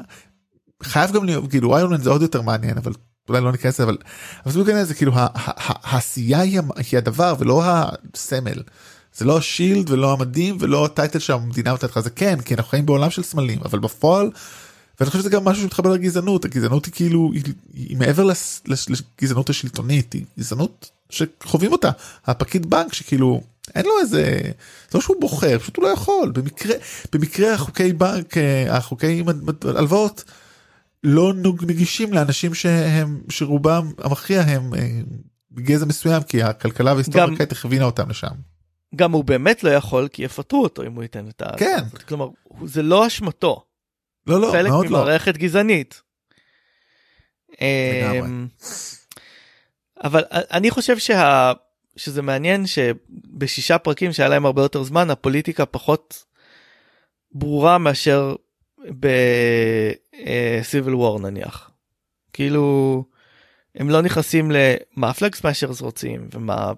חייב גם להיות כאילו Iron Man זה עוד יותר מעניין אבל אולי לא ניכנס אבל אבל זה כאילו העשייה היא הדבר ולא הסמל. זה לא השילד ולא המדים ולא הטייטל שהמדינה נותנת לך זה כן כי אנחנו חיים בעולם של סמלים אבל בפועל ואני חושב שזה גם משהו שמתחבר לגזענות הגזענות היא כאילו היא, היא מעבר לגזענות השלטונית היא גזענות שחווים אותה הפקיד בנק שכאילו אין לו איזה לא שהוא בוחר פשוט הוא לא יכול במקרה במקרה החוקי בנק אה, החוקי הלוואות לא נגישים לאנשים שהם שרובם המכריע הם בגזע מסוים כי הכלכלה וההיסטוריה גם... הכווינה אותם לשם. גם הוא באמת לא יכול כי יפטרו אותו אם הוא ייתן את ה... כן. כלומר זה לא אשמתו. לא לא חלק לא. ממערכת גזענית. אמ, אבל אני חושב שה... שזה מעניין שבשישה פרקים שהיה להם הרבה יותר זמן הפוליטיקה פחות ברורה מאשר בסיביל וור נניח. כאילו הם לא נכנסים למה הפלקס מאשרס רוצים ומה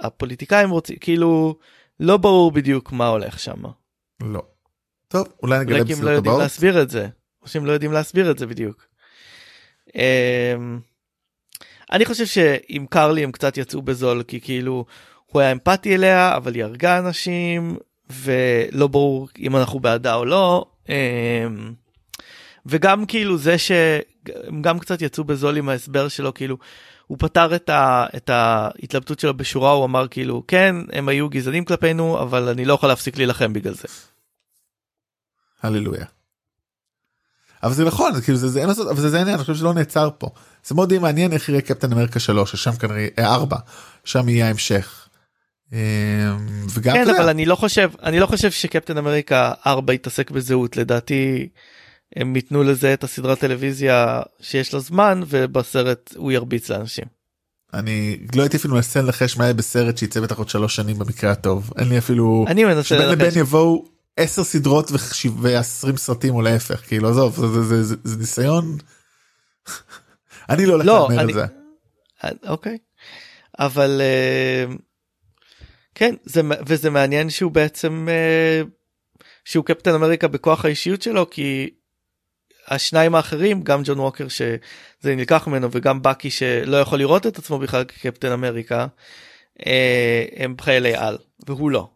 הפוליטיקאים רוצים כאילו לא ברור בדיוק מה הולך שם. לא. טוב אולי נגלה בסרט לא יודעים להסביר את זה או שהם לא יודעים להסביר את זה בדיוק. אני חושב שעם קרלי הם קצת יצאו בזול כי כאילו הוא היה אמפתי אליה אבל היא הרגה אנשים ולא ברור אם אנחנו בעדה או לא. אמ, וגם כאילו זה שהם גם קצת יצאו בזול עם ההסבר שלו כאילו הוא פתר את, ה, את ההתלבטות שלו בשורה הוא אמר כאילו כן הם היו גזענים כלפינו אבל אני לא יכול להפסיק להילחם בגלל זה. הללויה. אבל זה נכון כאילו זה, זה אין לעשות אבל זה, זה העניין אני חושב שלא נעצר פה זה מאוד מעניין איך יראה קפטן אמריקה 3 ששם כנראה 4 אה, שם יהיה ההמשך. אמ, וגם כן, אבל אני לא חושב אני לא חושב שקפטן אמריקה 4 יתעסק בזהות לדעתי הם ייתנו לזה את הסדרת טלוויזיה שיש לו זמן ובסרט הוא ירביץ לאנשים. אני לא הייתי אפילו מנסה לנחש מה יהיה בסרט שיצא בטח עוד שלוש שנים במקרה הטוב אין לי אפילו אני מנסה לנחש. שבין לבין יבואו עשר סדרות ועשרים סרטים או להפך כאילו עזוב זה, זה, זה, זה, זה ניסיון. אני לא הולך לא, להמר את זה. אה, אוקיי אבל uh, כן זה וזה מעניין שהוא בעצם uh, שהוא קפטן אמריקה בכוח האישיות שלו כי השניים האחרים גם ג'ון ווקר שזה נלקח ממנו וגם בקי שלא יכול לראות את עצמו בכלל כקפטן אמריקה אה, הם חיילי על והוא לא.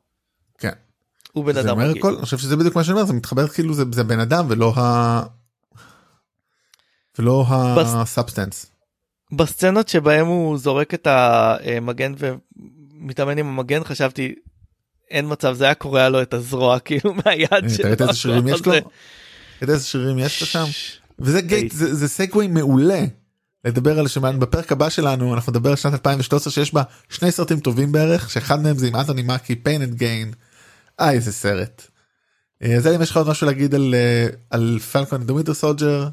הוא בן אדם רגיל. אני חושב שזה בדיוק מה שאני אומר זה מתחבר כאילו זה, זה בן אדם ולא ה... ולא ה substance. בסצנות שבהם הוא זורק את המגן ומתאמן עם המגן חשבתי אין מצב זה היה קורע לו את הזרוע כאילו מה יד שלו. איזה שרירים יש לו? יודע איזה שרירים יש לך שם וזה גייט זה, סגווי מעולה לדבר על שמענו בפרק הבא שלנו אנחנו נדבר על שנת 2013 שיש בה שני סרטים טובים בערך שאחד מהם זה עם אנטוני מקי Pain and Gain. אה איזה סרט. אה, אז אם יש לך עוד משהו להגיד על אה, על פלקון and the Winter Soldier.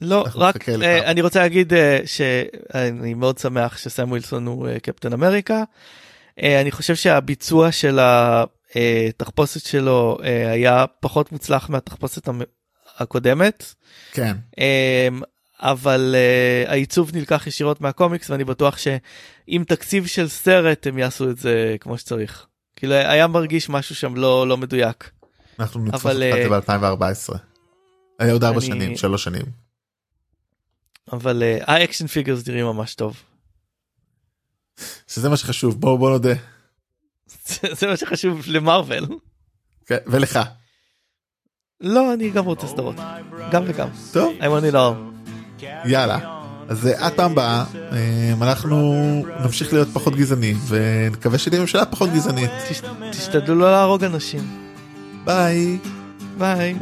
לא רק אה, אני רוצה להגיד שאני מאוד שמח שסם ווילסון הוא קפטן אמריקה. אני חושב שהביצוע של התחפושת שלו היה פחות מוצלח מהתחפושת הקודמת. כן. אמ, אבל uh, העיצוב נלקח ישירות מהקומיקס ואני בטוח שעם תקציב של סרט הם יעשו את זה כמו שצריך. כאילו היה מרגיש משהו שם לא לא מדויק. אנחנו נתפוס את זה ב-2014. היה עוד ארבע שנים שלוש שנים. אבל ה action figures נראים ממש טוב. שזה מה שחשוב בוא בוא נודה. זה מה שחשוב למארוול. כן, ולך. לא, אני גם רוצה סדרות. גם וגם. טוב. I want it all. יאללה. אז עד פעם הבאה אנחנו נמשיך להיות פחות גזענים ונקווה שתהיה ממשלה פחות גזענית. תשתדלו לא להרוג אנשים. ביי. ביי.